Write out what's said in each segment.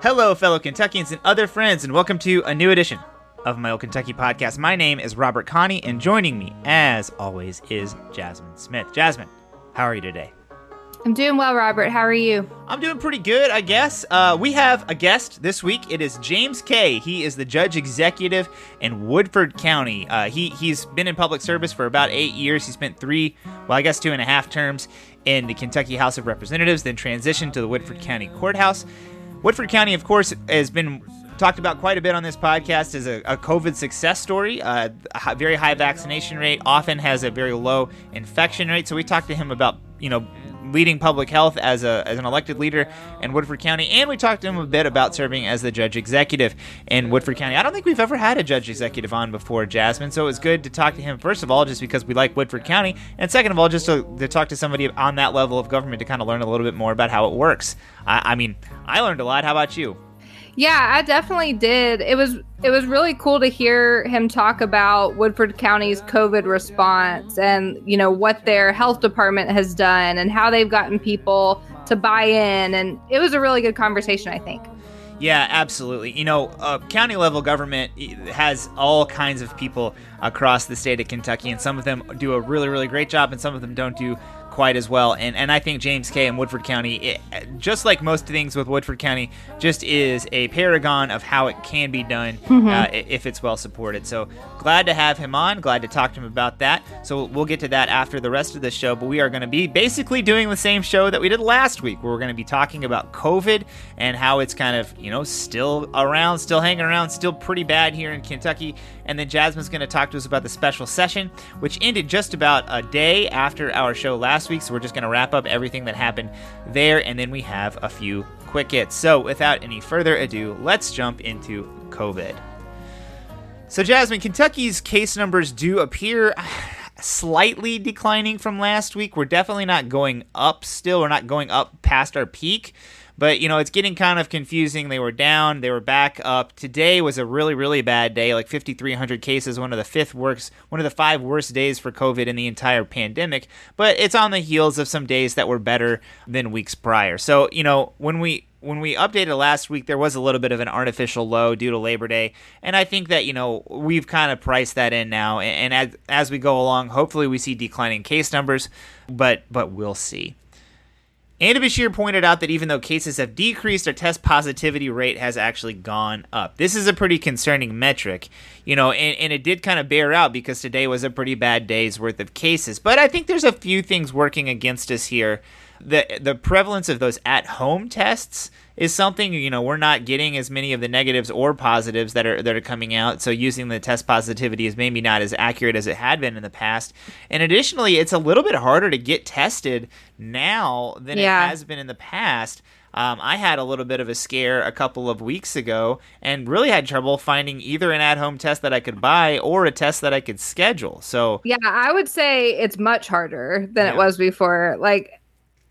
Hello, fellow Kentuckians and other friends, and welcome to a new edition of my old Kentucky podcast. My name is Robert Kahne, and joining me, as always, is Jasmine Smith. Jasmine, how are you today? I'm doing well, Robert. How are you? I'm doing pretty good, I guess. Uh, we have a guest this week. It is James Kay. He is the judge executive in Woodford County. Uh, he he's been in public service for about eight years. He spent three, well, I guess two and a half terms in the Kentucky House of Representatives, then transitioned to the Woodford County Courthouse. Woodford County, of course, has been talked about quite a bit on this podcast as a, a COVID success story. Uh, a very high vaccination rate, often has a very low infection rate. So we talked to him about, you know, leading public health as a as an elected leader in Woodford County, and we talked to him a bit about serving as the judge executive in Woodford County. I don't think we've ever had a judge executive on before, Jasmine. So it was good to talk to him first of all, just because we like Woodford County, and second of all, just to, to talk to somebody on that level of government to kind of learn a little bit more about how it works. I, I mean, I learned a lot. How about you? Yeah, I definitely did. It was it was really cool to hear him talk about Woodford County's COVID response and you know what their health department has done and how they've gotten people to buy in and it was a really good conversation, I think. Yeah, absolutely. You know, uh, county level government has all kinds of people across the state of Kentucky, and some of them do a really, really great job, and some of them don't do quite as well. And and I think James Kay. and Woodford County, it, just like most things with Woodford County, just is a paragon of how it can be done mm-hmm. uh, if it's well supported. So glad to have him on. Glad to talk to him about that. So we'll get to that after the rest of the show. But we are going to be basically doing the same show that we did last week, where we're going to be talking about COVID and how it's kind of you know still around, still hanging around, still pretty bad here in Kentucky. And then Jasmine's going to talk to us about the special session, which ended just about a day after our show last week. So we're just going to wrap up everything that happened there, and then we have a few quick hits. So without any further ado, let's jump into COVID. So, Jasmine, Kentucky's case numbers do appear slightly declining from last week. We're definitely not going up still. We're not going up past our peak. But, you know, it's getting kind of confusing. They were down, they were back up. Today was a really, really bad day, like 5,300 cases, one of the fifth worst, one of the five worst days for COVID in the entire pandemic. But it's on the heels of some days that were better than weeks prior. So, you know, when we when we updated last week, there was a little bit of an artificial low due to Labor Day, and I think that you know we've kind of priced that in now, and, as as we go along, hopefully we see declining case numbers, but but we'll see. Andy Beshear pointed out that even though cases have decreased, our test positivity rate has actually gone up. This is a pretty concerning metric, you know, and, and it did kind of bear out because today was a pretty bad day's worth of cases. But I think there's a few things working against us here the the prevalence of those at home tests is something you know we're not getting as many of the negatives or positives that are that are coming out so using the test positivity is maybe not as accurate as it had been in the past and additionally it's a little bit harder to get tested now than yeah. it has been in the past um, I had a little bit of a scare a couple of weeks ago and really had trouble finding either an at home test that I could buy or a test that I could schedule. So, yeah, I would say it's much harder than yeah. it was before. Like,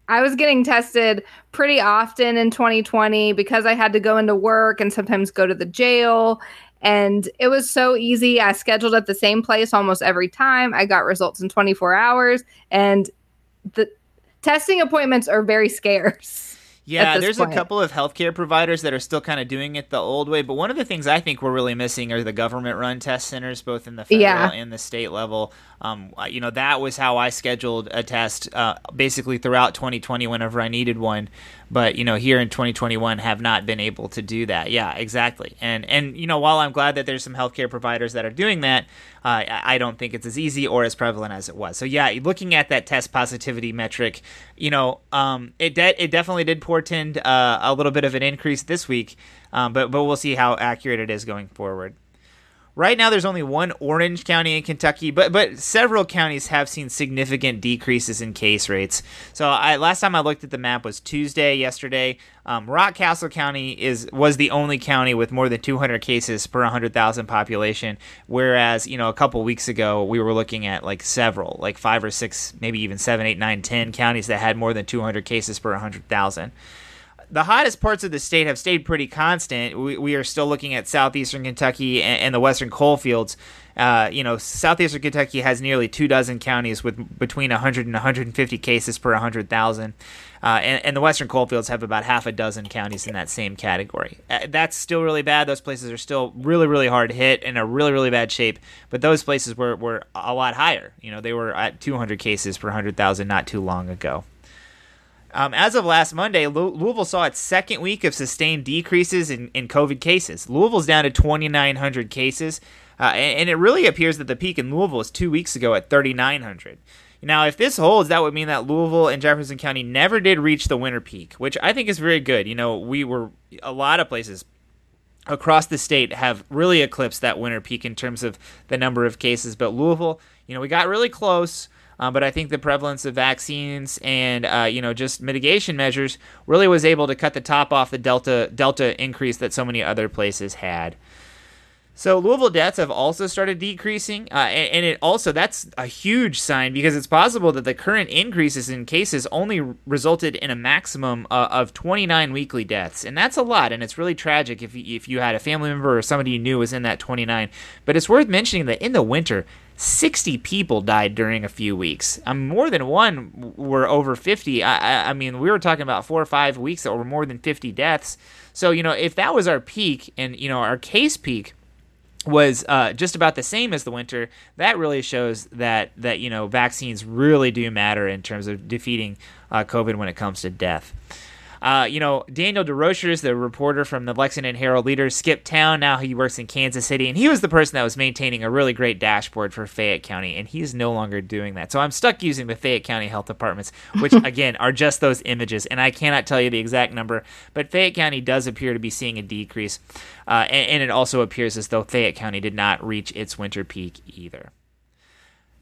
I was getting tested pretty often in 2020 because I had to go into work and sometimes go to the jail. And it was so easy. I scheduled at the same place almost every time. I got results in 24 hours. And the testing appointments are very scarce. Yeah, there's point. a couple of healthcare providers that are still kind of doing it the old way. But one of the things I think we're really missing are the government run test centers, both in the federal yeah. and the state level. Um, you know, that was how I scheduled a test uh, basically throughout 2020 whenever I needed one. But you know, here in 2021, have not been able to do that. Yeah, exactly. And and you know, while I'm glad that there's some healthcare providers that are doing that, uh, I don't think it's as easy or as prevalent as it was. So yeah, looking at that test positivity metric, you know, um, it de- it definitely did portend uh, a little bit of an increase this week. Um, but but we'll see how accurate it is going forward. Right now, there's only one Orange County in Kentucky, but but several counties have seen significant decreases in case rates. So I, last time I looked at the map was Tuesday. Yesterday, um, Rockcastle County is was the only county with more than 200 cases per 100,000 population, whereas you know a couple weeks ago we were looking at like several, like five or six, maybe even seven, eight, nine, ten counties that had more than 200 cases per 100,000 the hottest parts of the state have stayed pretty constant. We, we are still looking at southeastern Kentucky and, and the western coal fields. Uh, you know, southeastern Kentucky has nearly two dozen counties with between 100 and 150 cases per 100,000. Uh, and, and, the western coalfields have about half a dozen counties in that same category. Uh, that's still really bad. Those places are still really, really hard hit and are really, really bad shape. But those places were, were a lot higher. You know, they were at 200 cases per 100,000 not too long ago. Um, as of last Monday, Louisville saw its second week of sustained decreases in, in COVID cases. Louisville's down to 2,900 cases, uh, and, and, it really appears that the peak in Louisville was two weeks ago at 3,900. Now, if this holds, that would mean that Louisville and Jefferson County never did reach the winter peak, which I think is very good. You know, we were a lot of places across the state have really eclipsed that winter peak in terms of the number of cases, but Louisville, you know, we got really close. Um, but I think the prevalence of vaccines and uh, you know just mitigation measures really was able to cut the top off the delta delta increase that so many other places had. So Louisville deaths have also started decreasing, uh, and, and, it also that's a huge sign because it's possible that the current increases in cases only resulted in a maximum uh, of 29 weekly deaths, and that's a lot, and it's really tragic if if you had a family member or somebody you knew was in that 29. But it's worth mentioning that in the winter, 60 people died during a few weeks. Mean, more than one were over 50. I, I, I mean, we were talking about four or five weeks that were more than 50 deaths. So you know, if that was our peak and you know our case peak was uh, just about the same as the winter. That really shows that that you know vaccines really do matter in terms of defeating uh, COVID when it comes to death. Uh, you know, Daniel Desrochers, the reporter from the Lexington Herald Leader, skipped town. Now he works in Kansas City, and he was the person that was maintaining a really great dashboard for Fayette County, and he's no longer doing that. So I'm stuck using the Fayette County Health Departments, which again are just those images, and I cannot tell you the exact number, but Fayette County does appear to be seeing a decrease, uh, and, and it also appears as though Fayette County did not reach its winter peak either.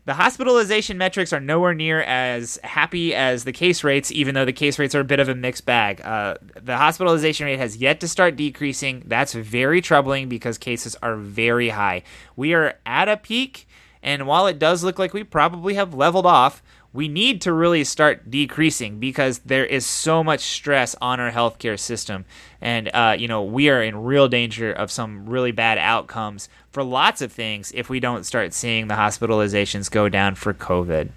The hospitalization metrics are nowhere near as happy as the case rates, even though the case rates are a bit of a mixed bag. Uh, the hospitalization rate has yet to start decreasing. That's very troubling because cases are very high. We are at a peak, and while it does look like we probably have leveled off, we need to really start decreasing because there is so much stress on our healthcare system. And, uh, you know, we are in real danger of some really bad outcomes for lots of things if we don't start seeing the hospitalizations go down for COVID.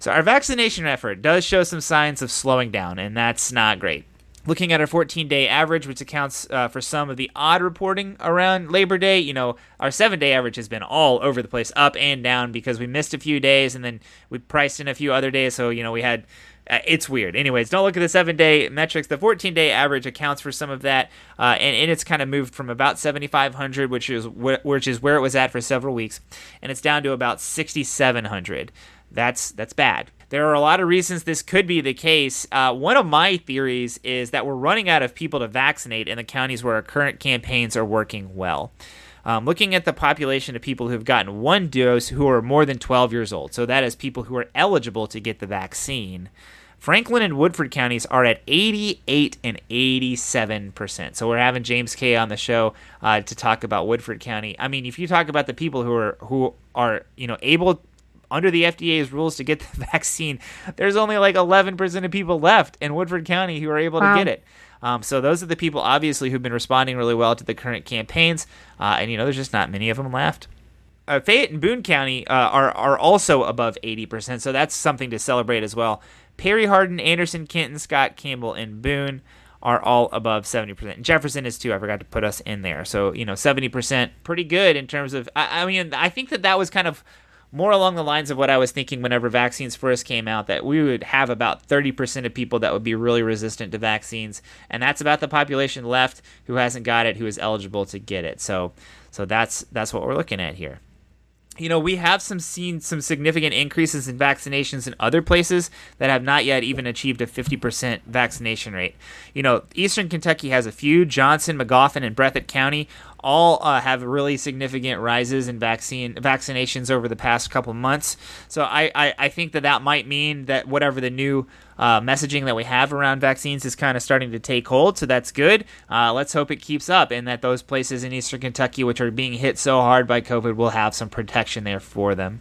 So, our vaccination effort does show some signs of slowing down, and that's not great looking at our 14 day average, which accounts uh, for some of the odd reporting around Labor Day, you know, our seven day average has been all over the place, up and down, because we missed a few days and then we priced in a few other days. So, you know, we had. Uh, it's weird. Anyways, don't look at the seven day metrics. The 14 day average accounts for some of that, uh, and, and, it's kind of moved from about 7,500, which is wh- which is where it was at for several weeks, and it's down to about 6,700. That's that's bad. There are a lot of reasons this could be the case. Uh, one of my theories is that we're running out of people to vaccinate in the counties where our current campaigns are working well. Um, looking at the population of people who've gotten one dose who are more than 12 years old, so that is people who are eligible to get the vaccine. Franklin and Woodford counties are at 88 and 87 percent. So we're having James Kay on the show uh, to talk about Woodford County. I mean, if you talk about the people who are who are you know able under the FDA's rules to get the vaccine, there's only like 11% of people left in Woodford County who are able wow. to get it. Um, so those are the people, obviously, who've been responding really well to the current campaigns, uh, and you know, there's just not many of them left. Uh, Fayette and Boone County uh, are are also above 80%, so that's something to celebrate as well. Perry, Hardin, Anderson, Kenton, Scott, Campbell, and Boone are all above 70%. And Jefferson is too. I forgot to put us in there. So, you know, 70%, pretty good in terms of. I, I mean, I think that that was kind of more along the lines of what I was thinking whenever vaccines first came out that we would have about 30% of people that would be really resistant to vaccines and that's about the population left who hasn't got it who is eligible to get it. So so that's that's what we're looking at here you know, we have some seen some significant increases in vaccinations in other places that have not yet even achieved a 50% vaccination rate. You know, Eastern Kentucky has a few. Johnson, Magoffin, and Breathitt County all uh, have really significant rises in vaccine vaccinations over the past couple months. So I, I, I think that that might mean that whatever the new uh, messaging that we have around vaccines is kind of starting to take hold. So that's good. Uh, let's hope it keeps up and that those places in Eastern Kentucky, which are being hit so hard by COVID, will have some protection there for them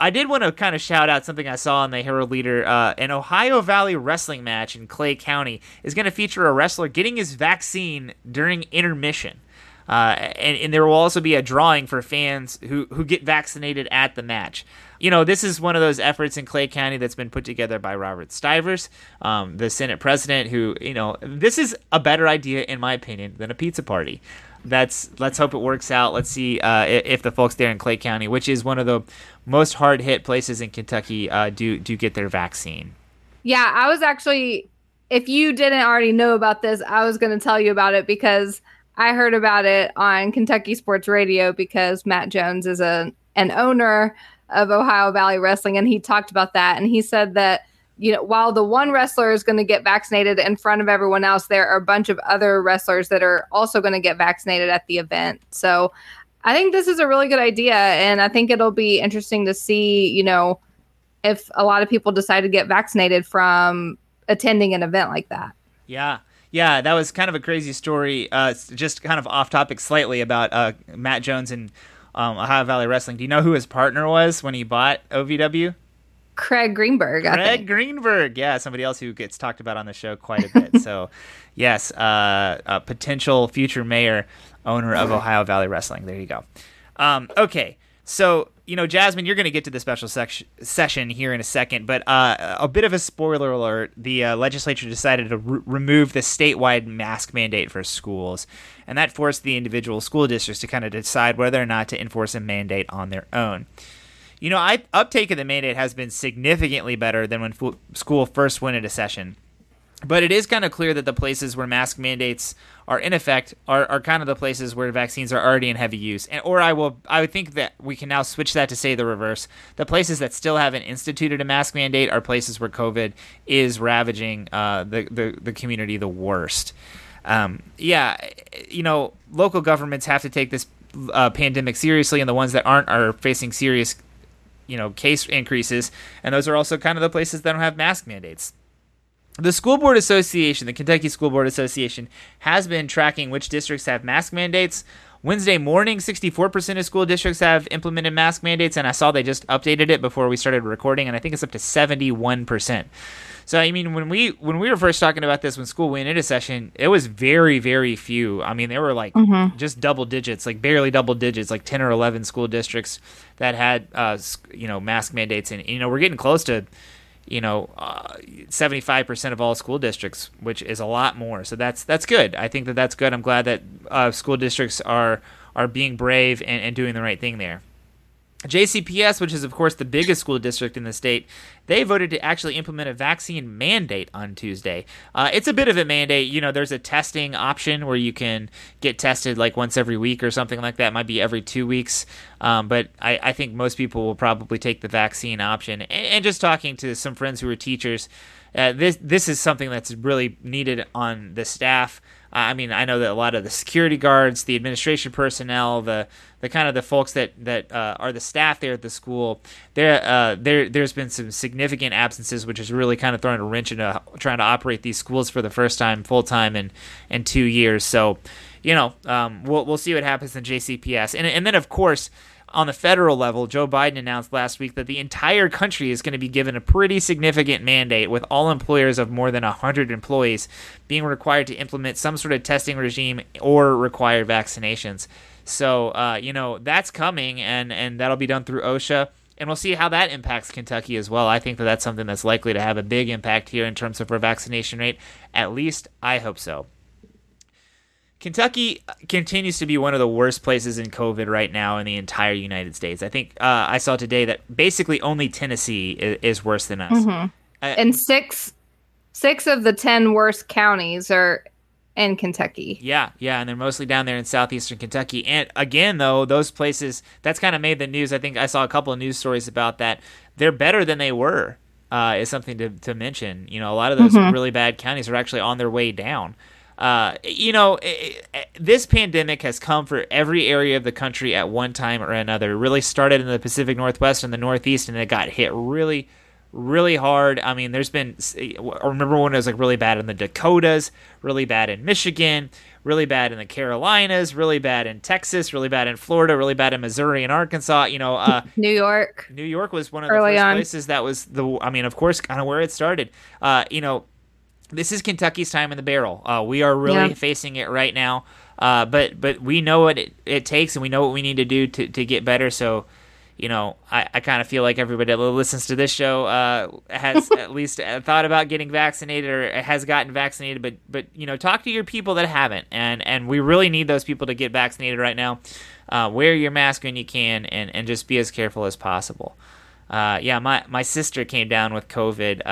I did want to kind of shout out something I saw on the Herald Leader. Uh, an Ohio Valley wrestling match in Clay County is going to feature a wrestler getting his vaccine during intermission. Uh, and, and, there will also be a drawing for fans who, who get vaccinated at the match. You know, this is one of those efforts in Clay County that's been put together by Robert Stivers, um, the Senate president, who, you know, this is a better idea, in my opinion, than a pizza party. That's let's hope it works out. Let's see uh, if the folks there in Clay County, which is one of the most hard hit places in Kentucky, uh, do do get their vaccine. Yeah, I was actually, if you didn't already know about this, I was going to tell you about it because I heard about it on Kentucky Sports Radio because Matt Jones is a an owner of Ohio Valley Wrestling, and he talked about that, and he said that you know while the one wrestler is going to get vaccinated in front of everyone else, there are a bunch of other wrestlers that are also going to get vaccinated at the event. So I think this is a really good idea, and I think it'll be interesting to see you know if a lot of people decide to get vaccinated from attending an event like that. Yeah. Yeah, that was kind of a crazy story. Uh, just kind of off topic slightly about uh, Matt Jones and um, Ohio Valley Wrestling. Do you know who his partner was when he bought OVW? Craig Greenberg. Craig Greenberg, yeah, somebody else who gets talked about on the show quite a bit. so, yes, uh, a potential future mayor, owner of Ohio Valley Wrestling. There you go. Um, okay, so you know, Jasmine, you're going to get to the special sec- session here in a second, but uh, a bit of a spoiler alert: the uh, legislature decided to re- remove the statewide mask mandate for schools, and that forced the individual school districts to kind of decide whether or not to enforce a mandate on their own. You know, I, uptake of the mandate has been significantly better than when school first went into session. But it is kind of clear that the places where mask mandates are in effect are, are kind of the places where vaccines are already in heavy use. And or I will I would think that we can now switch that to say the reverse. The places that still haven't instituted a mask mandate are places where COVID is ravaging uh, the, the the community the worst. Um, yeah, you know, local governments have to take this uh, pandemic seriously, and the ones that aren't are facing serious, you know, case increases. And those are also kind of the places that don't have mask mandates. The School Board Association, the Kentucky School Board Association, has been tracking which districts have mask mandates. Wednesday morning, 64% of school districts have implemented mask mandates, and I saw they just updated it before we started recording, and I think it's up to 71%. So I mean, when we when we were first talking about this, when school went into session, it was very very few. I mean, there were like mm-hmm. just double digits, like barely double digits, like ten or eleven school districts that had uh, you know mask mandates, and you know we're getting close to you know, uh, seventy five percent of all school districts, which is a lot more. So that's that's good. I think that that's good. I'm glad that uh, school districts are are being brave and, and doing the right thing there. JCPS, which is of course the biggest school district in the state, they voted to actually implement a vaccine mandate on Tuesday. Uh, it's a bit of a mandate. You know, there's a testing option where you can get tested like once every week or something like that. It might be every two weeks. Um, but I, I, think most people will probably take the vaccine option. And, and just talking to some friends who are teachers, uh, this this is something that's really needed on the staff. I mean, I know that a lot of the security guards, the administration personnel, the the kind of the folks that that uh, are the staff there at the school, there uh, there there's been some significant absences, which has really kind of thrown a wrench into trying to operate these schools for the first time full time in in two years. So, you know, um, we'll we'll see what happens in JCPS, and and then of course on the federal level, Joe Biden announced last week that the entire country is going to be given a pretty significant mandate, with all employers of more than 100 employees being required to implement some sort of testing regime or require vaccinations. So, uh, you know, that's coming, and, and that'll be done through OSHA. And we'll see how that impacts Kentucky as well. I think that that's something that's likely to have a big impact here in terms of our vaccination rate. At least I hope so. Kentucky continues to be one of the worst places in COVID right now in the entire United States. I think uh, I saw today that basically only Tennessee is, is worse than us. Mm-hmm. Uh, and six six of the ten worst counties are in Kentucky. Yeah, yeah, and they're mostly down there in southeastern Kentucky. And again, though, those places that's kind of made the news. I think I saw a couple of news stories about that. They're better than they were. Uh, is something to, to mention. You know, a lot of those mm-hmm. really bad counties are actually on their way down. Uh, you know, it, it, this pandemic has come for every area of the country at one time or another. It really started in the Pacific Northwest and the Northeast, and it got hit really, really hard. I mean, there's been I remember when it was like really bad in the Dakotas, really bad in Michigan, really bad in the Carolinas, really bad in Texas, really bad in Florida, really bad in Missouri and Arkansas. You know, uh, New York. New York was one of the first on. places that was the. I mean, of course, kind of where it started. Uh, you know, this is Kentucky's time in the barrel. Uh, we are really yeah. facing it right now. Uh, but but we know what it, it takes, and we know what we need to do to to get better. So you know, I, I kind of feel like everybody that listens to this show uh, has at least uh, thought about getting vaccinated or has gotten vaccinated. But but you know, talk to your people that haven't, and and we really need those people to get vaccinated right now. Uh, wear your mask when you can, and and just be as careful as possible. Uh, yeah, my my sister came down with COVID.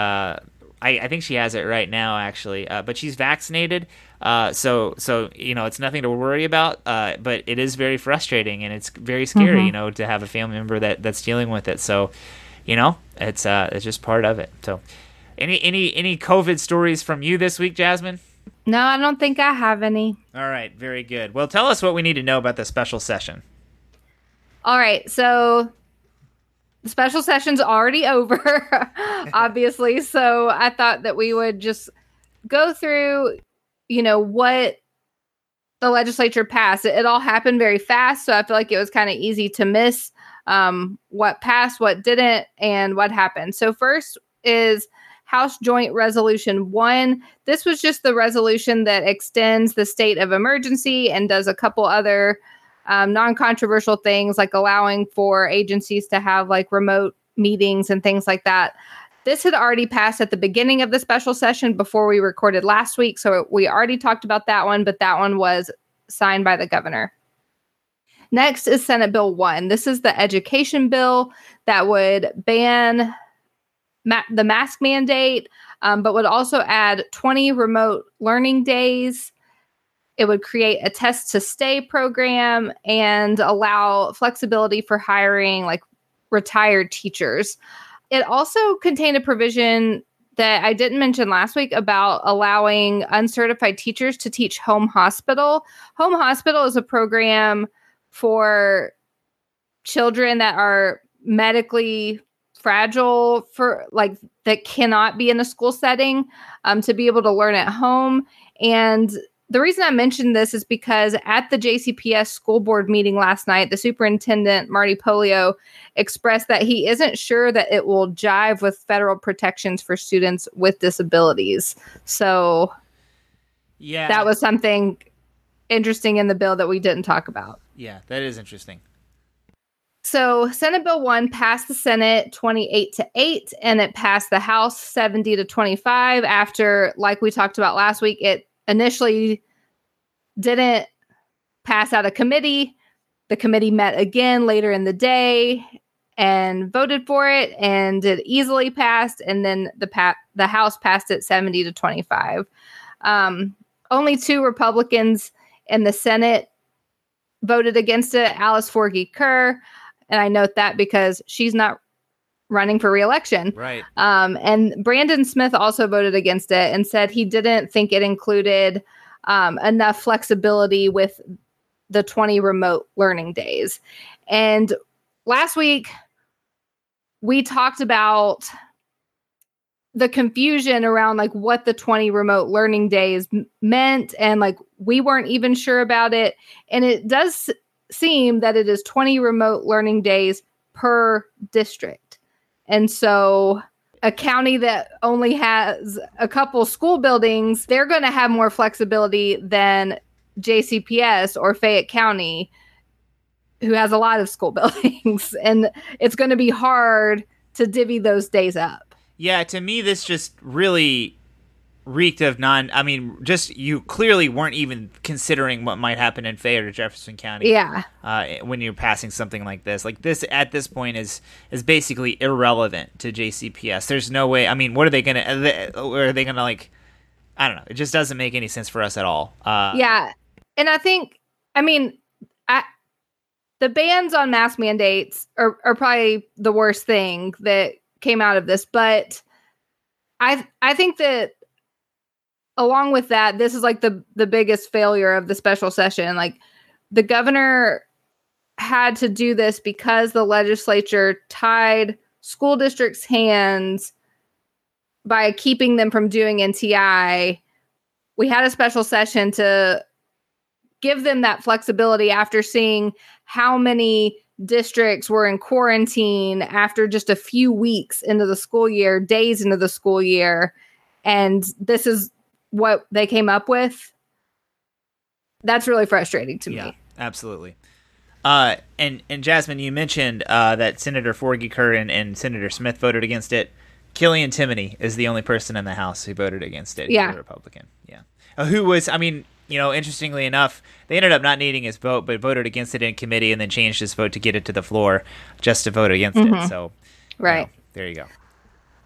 I, I think she has it right now, actually, uh, but she's vaccinated. Uh, so so you know it's nothing to worry about, uh, but it is very frustrating and it's very scary, mm-hmm. you know, to have a family member that that's dealing with it. So, you know, it's uh, it's just part of it. So, any any any COVID stories from you this week, Jasmine? No, I don't think I have any. All right, very good. Well, tell us what we need to know about the special session. All right, so the special session's already over, obviously. so I thought that we would just go through you know, what the legislature passed. It, it all happened very fast. So I feel like it was kind of easy to miss um, what passed, what didn't, and what happened. So, first is House Joint Resolution 1. This was just the resolution that extends the state of emergency and does a couple other um, non controversial things like allowing for agencies to have like remote meetings and things like that. This had already passed at the beginning of the special session before we recorded last week. So we already talked about that one, but that one was signed by the governor. Next is Senate Bill 1. This is the education bill that would ban ma- the mask mandate, um, but would also add 20 remote learning days. It would create a test to stay program and allow flexibility for hiring like retired teachers. It also contained a provision that I didn't mention last week about allowing uncertified teachers to teach home hospital. Home hospital is a program for children that are medically fragile for like that cannot be in a school setting um, to be able to learn at home and the reason I mentioned this is because at the JCPS school board meeting last night, the superintendent, Marty Pollio, expressed that he isn't sure that it will jive with federal protections for students with disabilities. So, yeah, that was something interesting in the bill that we didn't talk about. Yeah, that is interesting. So, Senate Bill 1 passed the Senate 28 to 8, and it passed the House 70 to 25 after, like we talked about last week, it initially didn't pass out a committee. The committee met again later in the day and voted for it, and it easily passed. And then the pa- the House passed it seventy to twenty five. Um, only two Republicans in the Senate voted against it. Alice Forgy Kerr, and I note that because she's not running for reelection. Right. Um, and Brandon Smith also voted against it and said he didn't think it included um, enough flexibility with the 20 remote learning days. And last week, we talked about the confusion around like what the 20 remote learning days meant and like we weren't even sure about it and it does seem that it is 20 remote learning days per district and so a county that only has a couple school buildings, they're going to have more flexibility than JCPS or Fayette County, who has a lot of school buildings. and it's going to be hard to divvy those days up. Yeah, to me, this just really reeked of non. I mean, just you clearly weren't even considering what might happen in Fayette or Jefferson County. Yeah. Uh, when you're passing something like this, like this at this point is is basically irrelevant to JCPS. There's no way. I mean, what are they gonna? Are they, are they gonna like? I don't know. It just doesn't make any sense for us at all. Uh, yeah, and I think, I mean, I, the bans on mask mandates are are probably the worst thing that came out of this, but. I I think that along with that, this is like the the biggest failure of the special session. Like the governor had to do this because the legislature tied school districts' hands by keeping them from doing NTI. We had a special session to give them that flexibility after seeing how many districts were in quarantine after just a few weeks into the school year, days into the school year. And this is what they came up with. That's really frustrating to yeah, me. Absolutely. Uh, and and Jasmine, you mentioned uh, that Senator Forgy and, and Senator Smith voted against it. Killian Timoney is the only person in the House who voted against it. Yeah, Republican. Yeah, uh, who was? I mean, you know, interestingly enough, they ended up not needing his vote, but voted against it in committee and then changed his vote to get it to the floor just to vote against mm-hmm. it. So, right you know, there you go.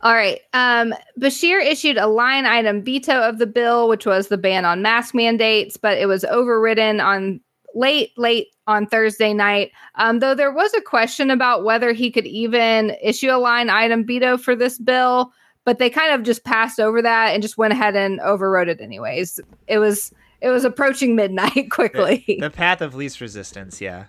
All right. Um, Beshear issued a line item veto of the bill, which was the ban on mask mandates, but it was overridden on late, late on Thursday night. Um, though there was a question about whether he could even issue a line item veto for this bill, but they kind of just passed over that and just went ahead and overrode it anyways. It was it was approaching midnight quickly. The, the path of least resistance, yeah.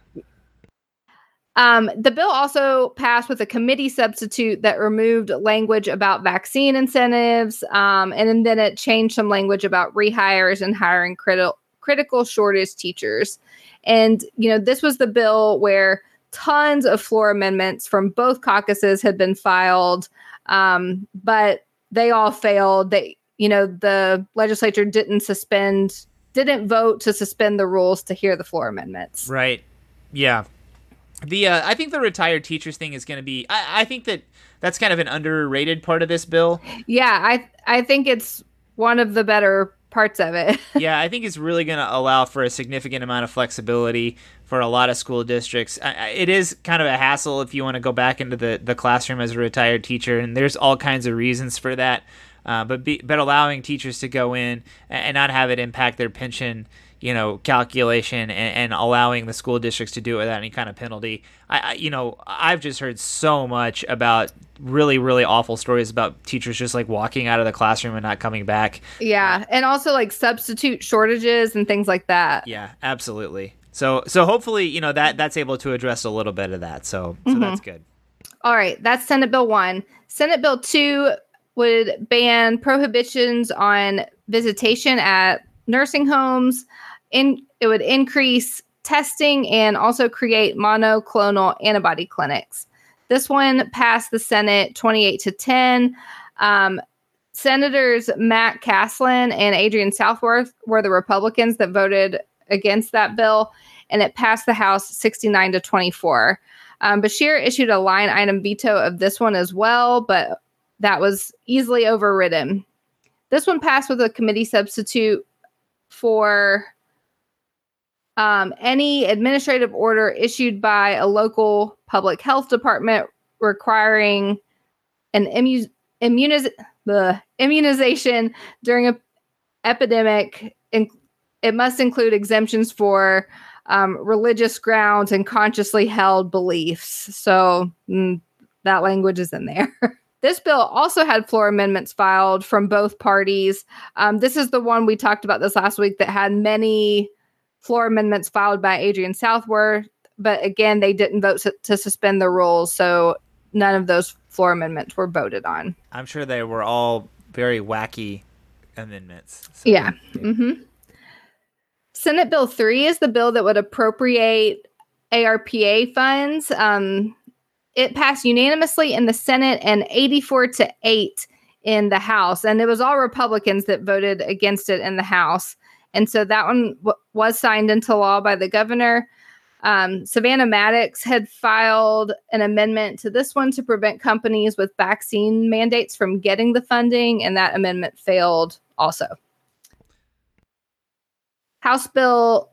Um, the bill also passed with a committee substitute that removed language about vaccine incentives, um, and then it changed some language about rehires and hiring critical critical shortage teachers. And you know, this was the bill where tons of floor amendments from both caucuses had been filed, um, but they all failed. They, you know, the legislature didn't suspend didn't vote to suspend the rules to hear the floor amendments. Right. Yeah. The uh, I think the retired teachers thing is going to be. I, I think that that's kind of an underrated part of this bill. Yeah, I I think it's one of the better parts of it. yeah, I think it's really going to allow for a significant amount of flexibility for a lot of school districts. It is kind of a hassle if you want to go back into the, the classroom as a retired teacher, and there's all kinds of reasons for that. Uh, but be, but allowing teachers to go in and not have it impact their pension, you know, calculation and, and allowing the school districts to do it without any kind of penalty. I, I, you know, I've just heard so much about really really awful stories about teachers just like walking out of the classroom and not coming back. Yeah, and also like substitute shortages and things like that. Yeah, absolutely. So so hopefully you know that that's able to address a little bit of that. So so mm-hmm. that's good. All right, that's Senate Bill one. Senate Bill two would ban prohibitions on visitation at nursing homes. In it would increase testing and also create monoclonal antibody clinics. This one passed the Senate 28 to 10. Um, Senators Matt Castlen and Adrienne Southworth were the Republicans that voted against that bill, and it passed the House 69 to 24. Um, Beshear issued a line item veto of this one as well, but that was easily overridden. This one passed with a committee substitute for um, any administrative order issued by a local public health department requiring an immu- immuniz- the immunization during a epidemic. In- it must include exemptions for um, religious grounds and consciously held beliefs. So mm, that language is in there. This bill also had floor amendments filed from both parties. Um, this is the one we talked about this last week that had many floor amendments filed by Adrienne Southworth, but again, they didn't vote su- to suspend the rules, so none of those floor amendments were voted on. I'm sure they were all very wacky amendments. So, yeah. Mm-hmm. Senate Bill 3 is the bill that would appropriate ARPA funds. Um, it passed unanimously in the Senate and 84 to 8 in the House. And it was all Republicans that voted against it in the House. And so that one w- was signed into law by the governor. Um, Savannah Maddox had filed an amendment to this one to prevent companies with vaccine mandates from getting the funding, and that amendment failed also. House Bill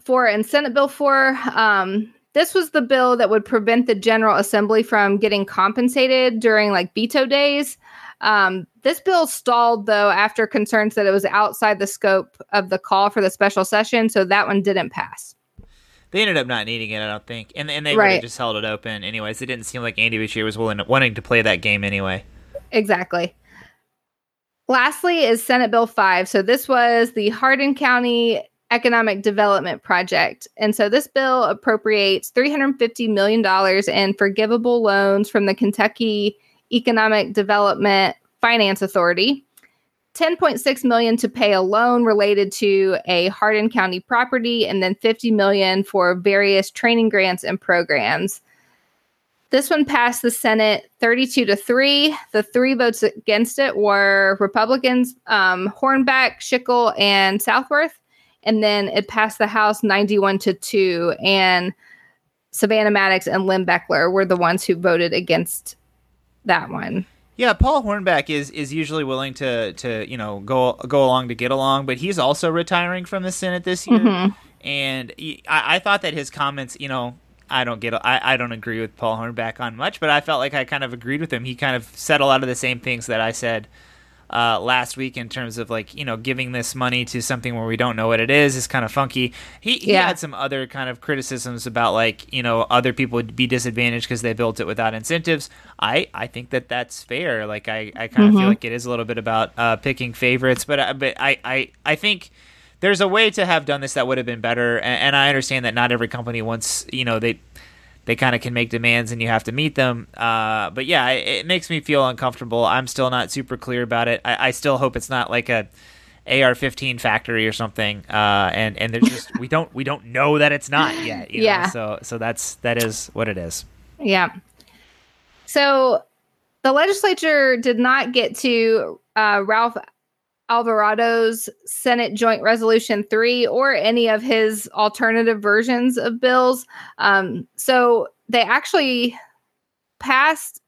4 and Senate Bill 4 um, this was the bill that would prevent the General Assembly from getting compensated during like veto days. Um, this bill stalled though after concerns that it was outside the scope of the call for the special session, so that one didn't pass. They ended up not needing it, I don't think, and and they right. just held it open anyways. It didn't seem like Andy Beshear was willing wanting to play that game anyway. Exactly. Lastly, is Senate Bill 5. So, this was the Hardin County Economic Development Project. And so this bill appropriates $350 million in forgivable loans from the Kentucky Economic Development Finance Authority. 10.6 million to pay a loan related to a Hardin County property and then 50 million for various training grants and programs. This one passed the Senate 32 to 3. The three votes against it were Republicans um, Hornback, Schickel, and Southworth. And then it passed the House 91 to 2. And Savannah Maddox and Lynn Bechler were the ones who voted against that one. Yeah, Paul Hornback is is usually willing to to you know go go along to get along, but he's also retiring from the Senate this year. Mm-hmm. And he, I, I thought that his comments, you know, I don't get I, I don't agree with Paul Hornback on much, but I felt like I kind of agreed with him. He kind of said a lot of the same things that I said uh, last week in terms of like you know giving this money to something where we don't know what it is is kind of funky. He, he yeah. had some other kind of criticisms about like you know other people would be disadvantaged because they built it without incentives. I I think that that's fair. Like I I kind of mm-hmm. feel like it is a little bit about uh, picking favorites, but uh, but I I I think there's a way to have done this that would have been better and, and, i understand that not every company wants you know they they kind of can make demands and you have to meet them. Uh, but yeah, it, it, makes me feel uncomfortable. I'm still not super clear about it. I, I still hope it's not like a AR-15 factory or something. Uh, and and there's just we don't we don't know that it's not yet. yeah. Know? So so that's that is what it is. Yeah. So the legislature did not get to uh, Ralph Alvarado's Senate Joint Resolution 3 or any of his alternative versions of bills. Um, so they actually passed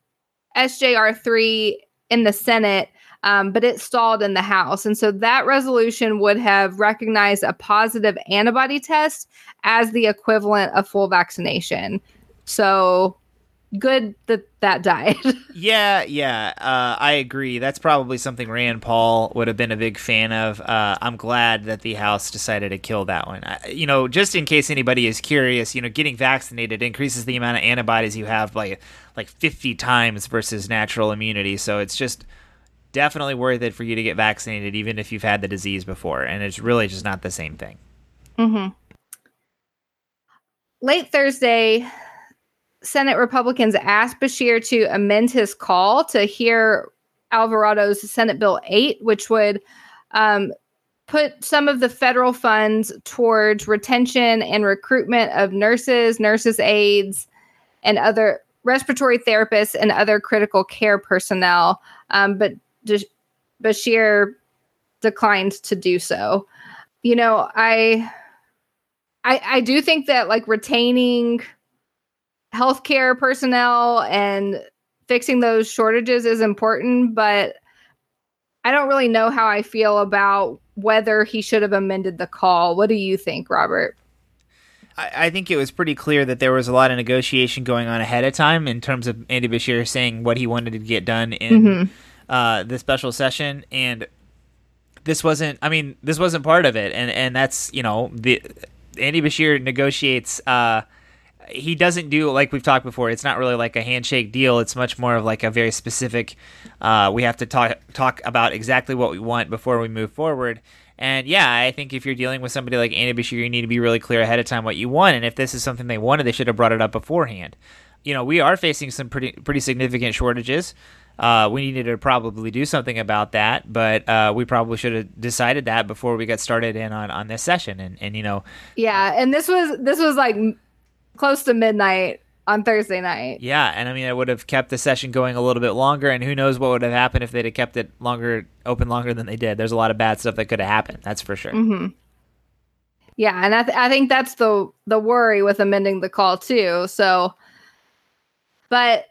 SJR 3 in the Senate, um, but it stalled in the House. And so that resolution would have recognized a positive antibody test as the equivalent of full vaccination. So good that that died. yeah, yeah, uh, I agree. That's probably something Rand Paul would have been a big fan of. Uh, I'm glad that the House decided to kill that one. I, you know, just in case anybody is curious, you know, getting vaccinated increases the amount of antibodies you have by like 50 times versus natural immunity. So it's just definitely worth it for you to get vaccinated, even if you've had the disease before. And it's really just not the same thing. Mm-hmm. Late Thursday, Senate Republicans asked Beshear to amend his call to hear Alvarado's Senate Bill 8, which would um, put some of the federal funds towards retention and recruitment of nurses, nurses' aides, and other respiratory therapists and other critical care personnel. Um, but Beshear declined to do so. You know, I, I, I do think that like retaining healthcare personnel and fixing those shortages is important, but I don't really know how I feel about whether he should have amended the call. What do you think, Robert? I, think it was pretty clear that there was a lot of negotiation going on ahead of time in terms of Andy Beshear saying what he wanted to get done in mm-hmm. uh, the special session, and this wasn't. I mean, this wasn't part of it, and and that's you know the Andy Beshear negotiates. Uh, he doesn't do like we've talked before. It's not really like a handshake deal. It's much more of like a very specific. Uh, we have to talk talk about exactly what we want before we move forward. And yeah, I think if you're dealing with somebody like Andy Beshear, you need to be really clear ahead of time what you want. And if this is something they wanted, they should have brought it up beforehand. You know, we are facing some pretty pretty significant shortages. Uh, we needed to probably do something about that, but uh, we probably should have decided that before we got started in on, on this session. And, and you know, yeah, and this was this was like close to midnight on Thursday night. Yeah, and I mean, I would have kept the session going a little bit longer, and who knows what would have happened if they'd have kept it longer, open longer than they did. There's a lot of bad stuff that could have happened. That's for sure. Mm-hmm. Yeah, and I, th- I think that's the the worry with amending the call too. So, but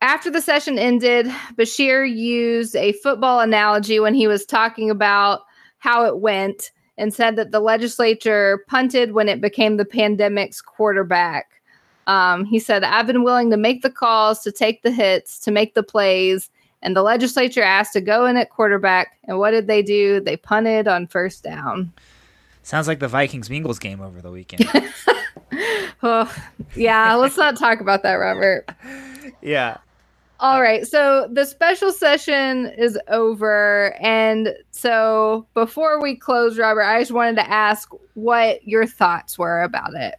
after the session ended, Beshear used a football analogy when he was talking about how it went and said that the legislature punted when it became the pandemic's quarterback. Um, he said, I've been willing to make the calls, to take the hits, to make the plays. And the legislature asked to go in at quarterback. And what did they do? They punted on first down. Sounds like the Vikings Bengals game over the weekend. oh, yeah, let's not talk about that, Robert. Yeah. All right. So the special session is over. And so before we close, Robert, I just wanted to ask what your thoughts were about it.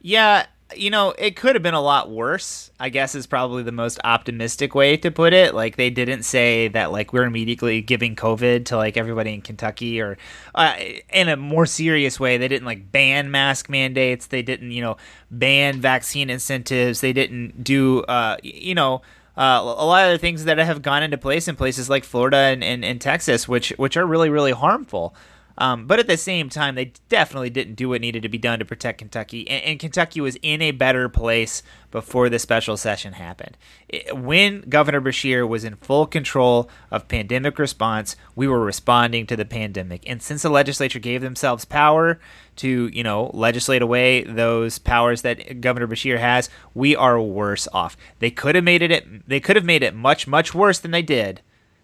Yeah, you know, it could have been a lot worse. I guess is probably the most optimistic way to put it. Like they didn't say that like we're immediately giving COVID to like everybody in Kentucky, or uh, in a more serious way, they didn't like ban mask mandates. They didn't, you know, ban vaccine incentives. They didn't do, uh, you know. Uh, a lot of the things that have gone into place in places like Florida and, and, and Texas, which which are really really harmful. Um, but at the same time, they definitely didn't do what needed to be done to protect Kentucky. And, and Kentucky was in a better place before the special session happened. It, when Governor Beshear was in full control of pandemic response, we were responding to the pandemic. And since the legislature gave themselves power to, you know, legislate away those powers that Governor Beshear has, we are worse off. They could have made it. They could have made it much, much worse than they did.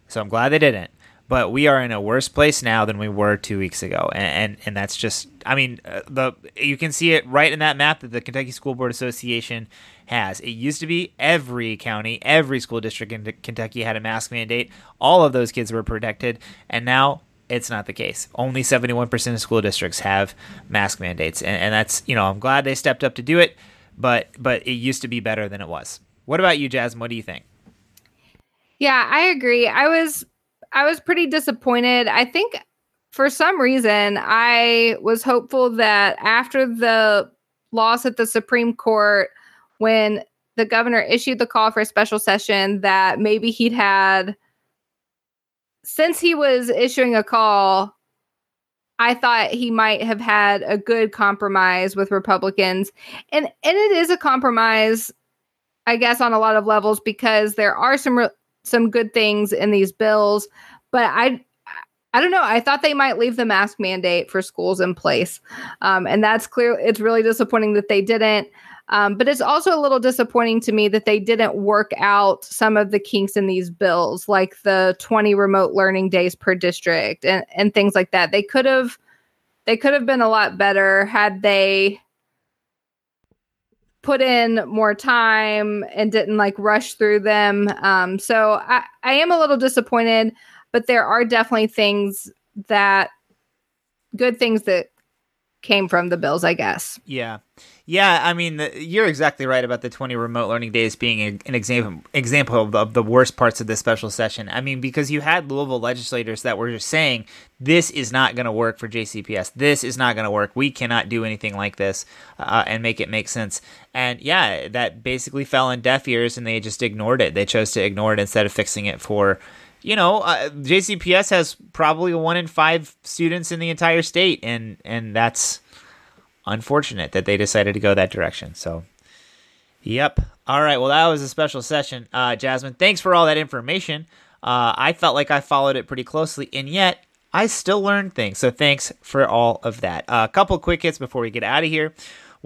So I'm glad they didn't but we are in a worse place now than we were two weeks ago, and and, and that's just I mean uh, the you can see it right in that map that the Kentucky School Board Association has. It used to be every county, every school district in Kentucky had a mask mandate. All of those kids were protected, and now it's not the case. Only 71% of school districts have mask mandates, and, and that's you know I'm glad they stepped up to do it, but but it used to be better than it was. What about you, Jasmine? What do you think? Yeah, I agree. I was I was pretty disappointed. I think for some reason I was hopeful that after the loss at the Supreme Court, when the governor issued the call for a special session, that maybe he'd had since he was issuing a call. I thought he might have had a good compromise with Republicans. And and it is a compromise I guess on a lot of levels because there are some re- some good things in these bills, but I I don't know. I thought they might leave the mask mandate for schools in place, um, and that's clear. It's really disappointing that they didn't. Um, but it's also a little disappointing to me that they didn't work out some of the kinks in these bills, like the 20 remote learning days per district and, and things like that. They could have they could have been a lot better had they put in more time and didn't like rush through them. Um, so I, I am a little disappointed, but there are definitely things that good things that came from the bills, I guess. Yeah. Yeah, I mean, the, you're exactly right about the 20 remote learning days being a, an example example of the, of the, worst parts of this special session. I mean, because you had Louisville legislators that were just saying this is not going to work for JCPS. This is not going to work. We cannot do anything like this uh, and make it make sense. And yeah, that basically fell in deaf ears, and they just ignored it. They chose to ignore it instead of fixing it for you know, uh, JCPS has probably one in five students in the entire state, and and that's unfortunate that they decided to go that direction. So, yep. All right. Well, that was a special session. Uh, Jasmine, thanks for all that information. Uh, I felt like I followed it pretty closely, and yet I still learned things. So, thanks for all of that. Uh, a couple quick hits before we get out of here.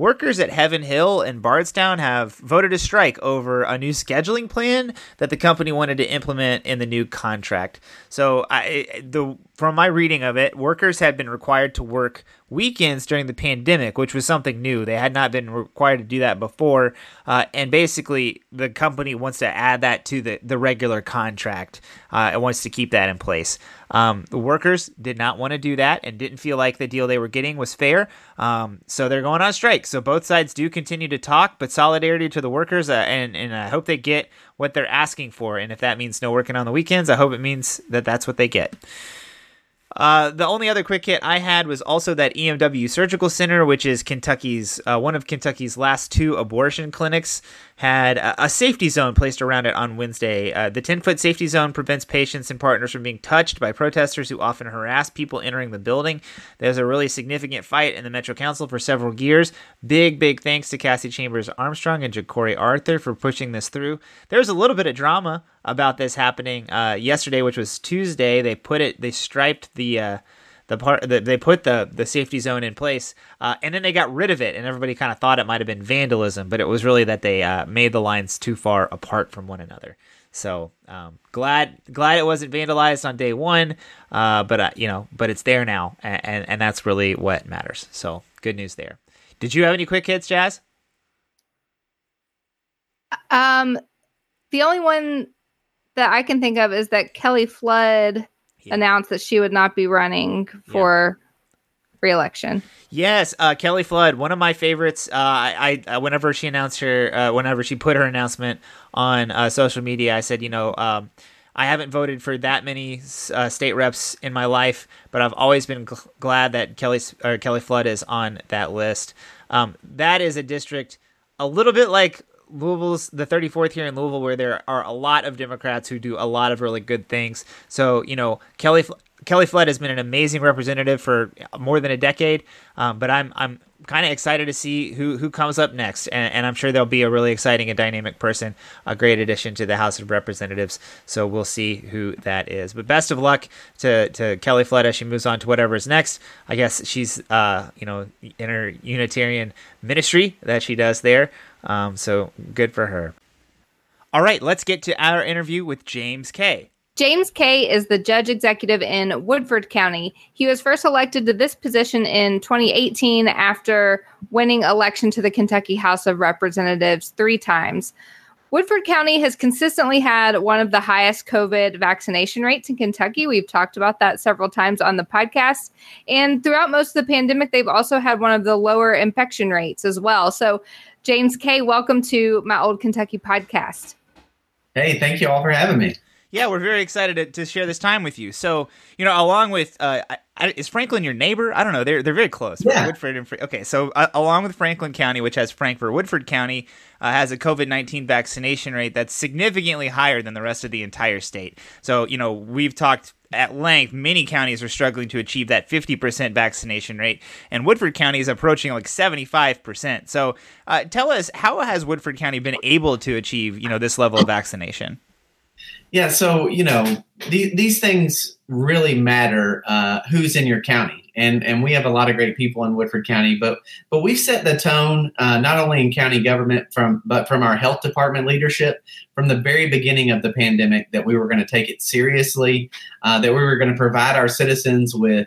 Workers at Heaven Hill and Bardstown have voted to strike over a new scheduling plan that the company wanted to implement in the new contract. So, I, the from my reading of it, workers had been required to work weekends during the pandemic, which was something new. They had not been required to do that before. Uh, and basically, the company wants to add that to the, the regular contract. Uh, it wants to keep that in place. Um, the workers did not want to do that and didn't feel like the deal they were getting was fair. Um, so they're going on strike. So both sides do continue to talk, but solidarity to the workers, uh, and, and I hope they get what they're asking for. And if that means no working on the weekends, I hope it means that that's what they get. Uh, the only other quick hit I had was also that EMW Surgical Center, which is Kentucky's uh, one of Kentucky's last two abortion clinics, had a, a safety zone placed around it on Wednesday. Uh, the 10 foot safety zone prevents patients and partners from being touched by protesters who often harass people entering the building. There's a really significant fight in the Metro Council for several years. Big, big thanks to Cassie Chambers Armstrong and Jecorey Arthur for pushing this through. There's a little bit of drama about this happening uh, yesterday, which was Tuesday. They put it, they striped the uh, the part that they put the the safety zone in place, uh, and then they got rid of it, and everybody kind of thought it might have been vandalism, but it was really that they uh, made the lines too far apart from one another. So um, glad glad it wasn't vandalized on day one, uh, but uh, you know, but it's there now, and, and and that's really what matters. So good news there. Did you have any quick hits, Jazz? Um, the only one that I can think of is that Kelly Flood yeah. announced that she would not be running for yeah. reelection. Yes, uh, Kelly Flood, one of my favorites. Uh, I, I, uh, whenever she announced her, uh, whenever she put her announcement on uh, social media, I said, you know, um, I haven't voted for that many uh, state reps in my life, but I've always been gl- glad that Kelly or Kelly Flood is on that list. Um, that is a district a little bit like Louisville's the 34th here in Louisville, where there are a lot of Democrats who do a lot of really good things. So you know, Kelly Kelly Flood has been an amazing representative for more than a decade. Um, but I'm I'm kind of excited to see who who comes up next, and, and, I'm sure there'll be a really exciting and dynamic person, a great addition to the House of Representatives. So we'll see who that is. But best of luck to to Kelly Flood as she moves on to whatever is next. I guess she's uh you know in her Unitarian ministry that she does there. Um, so good for her. All right, let's get to our interview with James Kay. James Kay is the judge executive in Woodford County. He was first elected to this position in 2018 after winning election to the Kentucky House of Representatives three times. Woodford County has consistently had one of the highest COVID vaccination rates in Kentucky. We've talked about that several times on the podcast. And throughout most of the pandemic, they've also had one of the lower infection rates as well. So, James Kay, welcome to my Old Kentucky podcast. Hey, thank you all for having me. Yeah, we're very excited to, to share this time with you. So, you know, along with uh, I, is Franklin your neighbor? I don't know. They're they're very close. Yeah. Woodford and okay. So, uh, along with Franklin County, which has Frankfort, Woodford County uh, has a COVID nineteen vaccination rate that's significantly higher than the rest of the entire state. So, you know, we've talked at length, many counties are struggling to achieve that 50% vaccination rate, and Woodford County is approaching like 75%. So, uh, tell us, how has Woodford County been able to achieve, you know, this level of vaccination? Yeah, so you know these these things really matter. Uh, who's in your county, and and we have a lot of great people in Woodford County, but but we've set the tone uh, not only in county government from but from our health department leadership from the very beginning of the pandemic that we were going to take it seriously, uh, that we were going to provide our citizens with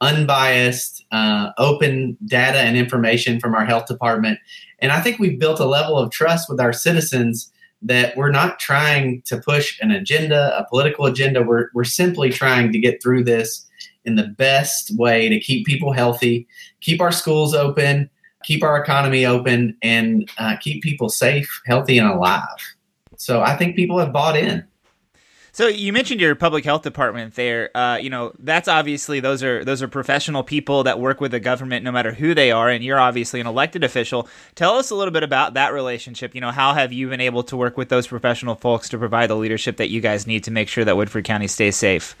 unbiased, uh, open data and information from our health department, and I think we've built a level of trust with our citizens that we're not trying to push an agenda, a political agenda. We're, we're simply trying to get through this in the best way to keep people healthy, keep our schools open, keep our economy open, and uh, keep people safe, healthy, and alive. So I think people have bought in. So you mentioned your public health department there. Uh, you know, that's obviously those are those are professional people that work with the government, no matter who they are. And you're obviously an elected official. Tell us a little bit about that relationship. You know, how have you been able to work with those professional folks to provide the leadership that you guys need to make sure that Woodford County stays safe?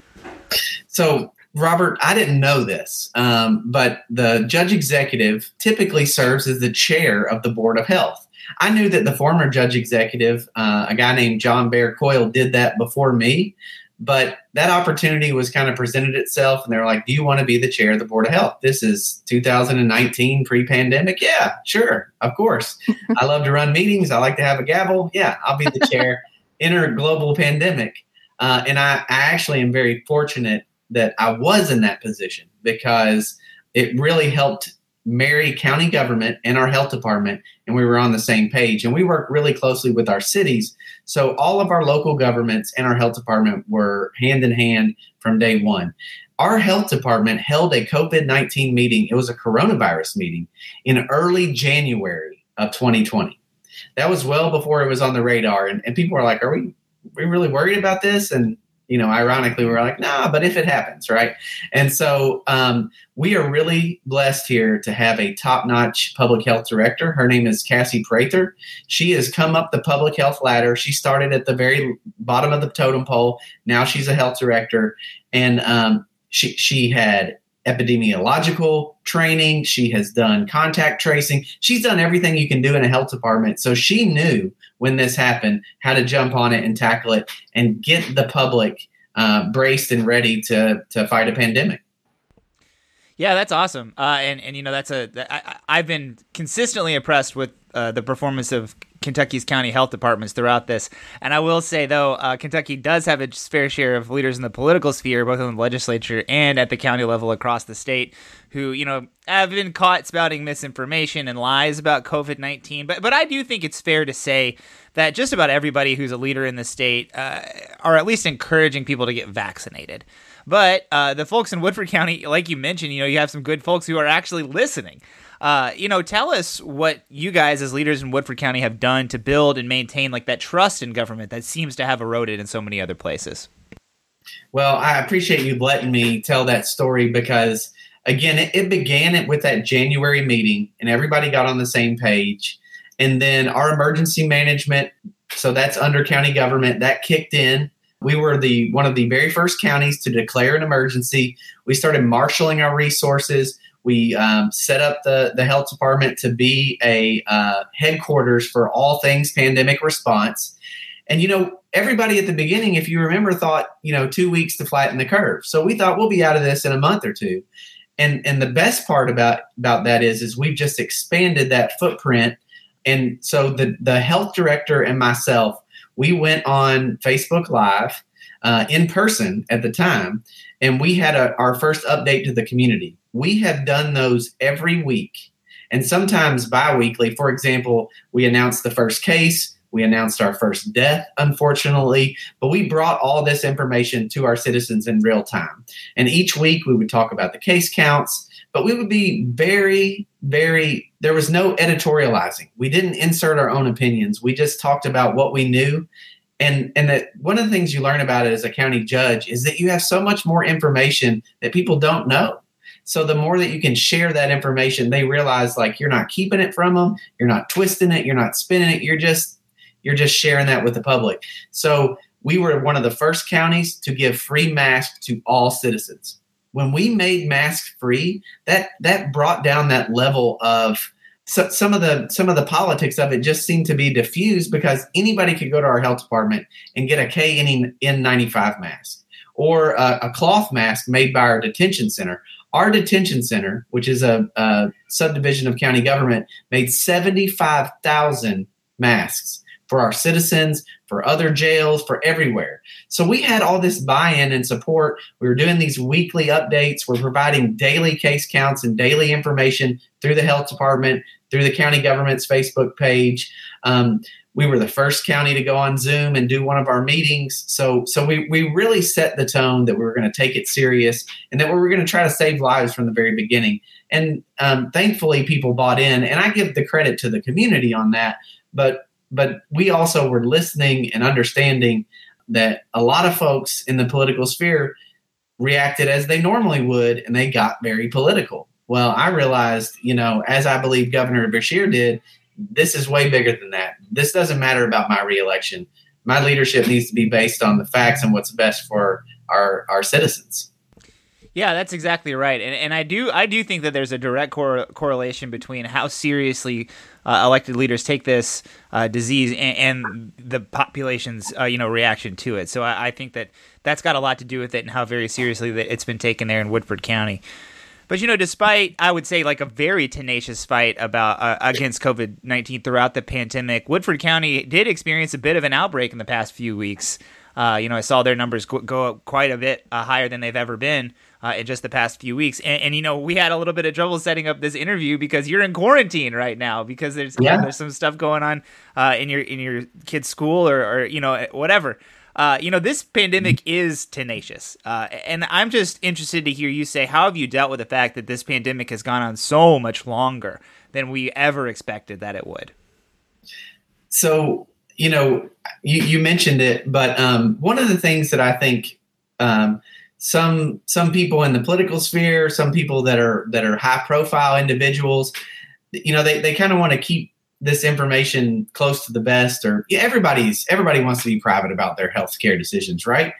So Robert, I didn't know this, um, but the judge executive typically serves as the chair of the Board of Health. I knew that the former judge executive, uh, a guy named John Bear Coyle, did that before me. But that opportunity was kind of presented itself, and they were like, "Do you want to be the chair of the board of health?" This is 2019, pre-pandemic. Yeah, sure, of course. I love to run meetings. I like to have a gavel. Yeah, I'll be the chair. Enter global pandemic, uh, and I, I actually am very fortunate that I was in that position because it really helped marry county government and our health department, and we were on the same page. And we work really closely with our cities. So all of our local governments and our health department were hand in hand from day one. Our health department held a COVID 19 meeting, it was a coronavirus meeting in early January of 2020. That was well before it was on the radar. And, and people were like, Are we, are we really worried about this? And you know, ironically, we're like, nah, but if it happens, right? And so um, we are really blessed here to have a top notch public health director. Her name is Cassie Prather. She has come up the public health ladder. She started at the very bottom of the totem pole. Now she's a health director. And um, she, she had epidemiological training. She has done contact tracing. She's done everything you can do in a health department. So she knew when this happened how to jump on it and tackle it and get the public uh, braced and ready to to fight a pandemic. Yeah, that's awesome. Uh, and and you know that's a I've been consistently impressed with uh, the performance of Kentucky's county health departments throughout this. And I will say, though, uh, Kentucky does have its fair share of leaders in the political sphere, both in the legislature and at the county level across the state, who, you know, have been caught spouting misinformation and lies about COVID 19. But, but I do think it's fair to say that just about everybody who's a leader in the state uh, are at least encouraging people to get vaccinated. But uh, the folks in Woodford County, like you mentioned, you know, you have some good folks who are actually listening. Uh, you know, tell us what you guys as leaders in Woodford County have done to build and maintain like that trust in government that seems to have eroded in so many other places. Well, I appreciate you letting me tell that story because again, it, it began it with that January meeting and everybody got on the same page. And then our emergency management, so that's under county government, that kicked in we were the one of the very first counties to declare an emergency. We started marshaling our resources. We um, set up the the health department to be a uh, headquarters for all things pandemic response. And you know, everybody at the beginning, if you remember, thought you know two weeks to flatten the curve. So we thought we'll be out of this in a month or two. And and the best part about about that is is we've just expanded that footprint. And so the the health director and myself we went on Facebook Live uh, in person at the time, and we had a, our first update to the community. We have done those every week and sometimes bi weekly. For example, we announced the first case, we announced our first death, unfortunately, but we brought all this information to our citizens in real time. And each week we would talk about the case counts, but we would be very, very, there was no editorializing. We didn't insert our own opinions. We just talked about what we knew. And, and that one of the things you learn about it as a county judge is that you have so much more information that people don't know. So the more that you can share that information, they realize like you're not keeping it from them, you're not twisting it, you're not spinning it, you're just you're just sharing that with the public. So we were one of the first counties to give free masks to all citizens when we made masks free, that that brought down that level of so, some of the some of the politics of it just seemed to be diffused because anybody could go to our health department and get a KN95 mask or a, a cloth mask made by our detention center. Our detention center, which is a, a subdivision of county government, made 75,000 masks for our citizens, for other jails, for everywhere. So we had all this buy in and support. We were doing these weekly updates. We're providing daily case counts and daily information through the health department, through the county government's Facebook page. Um, we were the first county to go on Zoom and do one of our meetings. So, so we, we really set the tone that we were going to take it serious and that we were going to try to save lives from the very beginning. And um, thankfully, people bought in, and I give the credit to the community on that. But but we also were listening and understanding that a lot of folks in the political sphere reacted as they normally would and they got very political. Well, I realized, you know, as I believe Governor Beshear did, this is way bigger than that. This doesn't matter about my reelection. My leadership needs to be based on the facts and what's best for our, our citizens. Yeah, that's exactly right, and and I do I do think that there's a direct cor- correlation between how seriously uh, elected leaders take this uh, disease and, and, the population's uh, you know reaction to it. So I, I, think that that's got a lot to do with it and how very seriously that it's been taken there in Woodford County. But you know, despite I would say like a very tenacious fight about uh, against COVID nineteen throughout the pandemic, Woodford County did experience a bit of an outbreak in the past few weeks. Uh, you know, I saw their numbers go up quite a bit uh, higher than they've ever been uh, in just the past few weeks. And, and, you know, we had a little bit of trouble setting up this interview because you're in quarantine right now because there's yeah. there's some stuff going on uh, in your in your kid's school or, or you know whatever. Uh, you know, this pandemic is tenacious. Uh, and I'm just interested to hear you say, how have you dealt with the fact that this pandemic has gone on so much longer than we ever expected that it would? So, you know, you, you mentioned it, but um, one of the things that I think um, some some people in the political sphere, some people that are that are high profile individuals, you know, they, they kind of want to keep this information close to the best or yeah, everybody's everybody wants to be private about their health care decisions, right?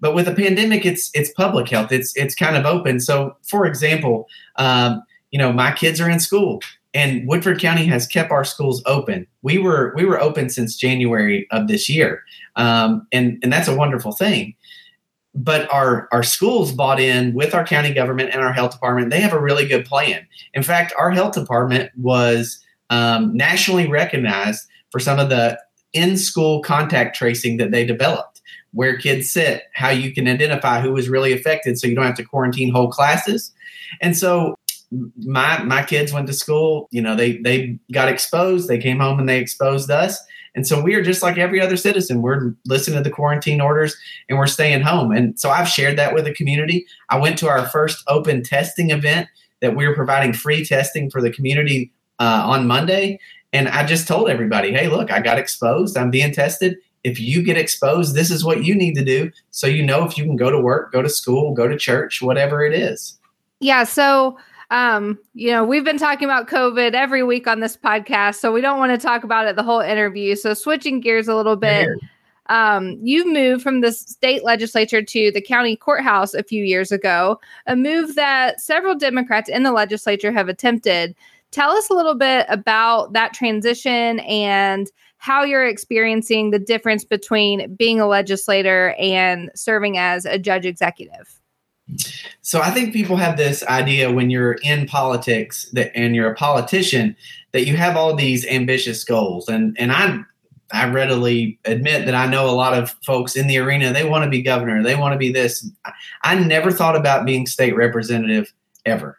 But with a pandemic, it's it's public health. It's it's kind of open. So, for example, um, you know, my kids are in school, and Woodford County has kept our schools open. We were we were open since January of this year, um, and and that's a wonderful thing but our our schools bought in with our county government and our health department. They have a really good plan. In fact, our health department was um, nationally recognized for some of the in school contact tracing that they developed, where kids sit, how you can identify who was really affected so you don't have to quarantine whole classes. And so my my kids went to school, you know, they they got exposed, they came home and they exposed us. And so we are just like every other citizen. We're listening to the quarantine orders and we're staying home. And so I've shared that with the community. I went to our first open testing event that we were providing free testing for the community uh, on Monday. And I just told everybody, hey, look, I got exposed. I'm being tested. If you get exposed, this is what you need to do. So you know if you can go to work, go to school, go to church, whatever it is. Yeah. So, um, you know, we've been talking about COVID every week on this podcast. So we don't want to talk about it the whole interview. So switching gears a little bit. Um, you moved from the state legislature to the county courthouse a few years ago, a move that several Democrats in the legislature have attempted. Tell us a little bit about that transition and how you're experiencing the difference between being a legislator and serving as a judge executive. So I think people have this idea when you're in politics that and you're a politician that you have all these ambitious goals and and I I readily admit that I know a lot of folks in the arena they want to be governor, they want to be this. I never thought about being state representative ever.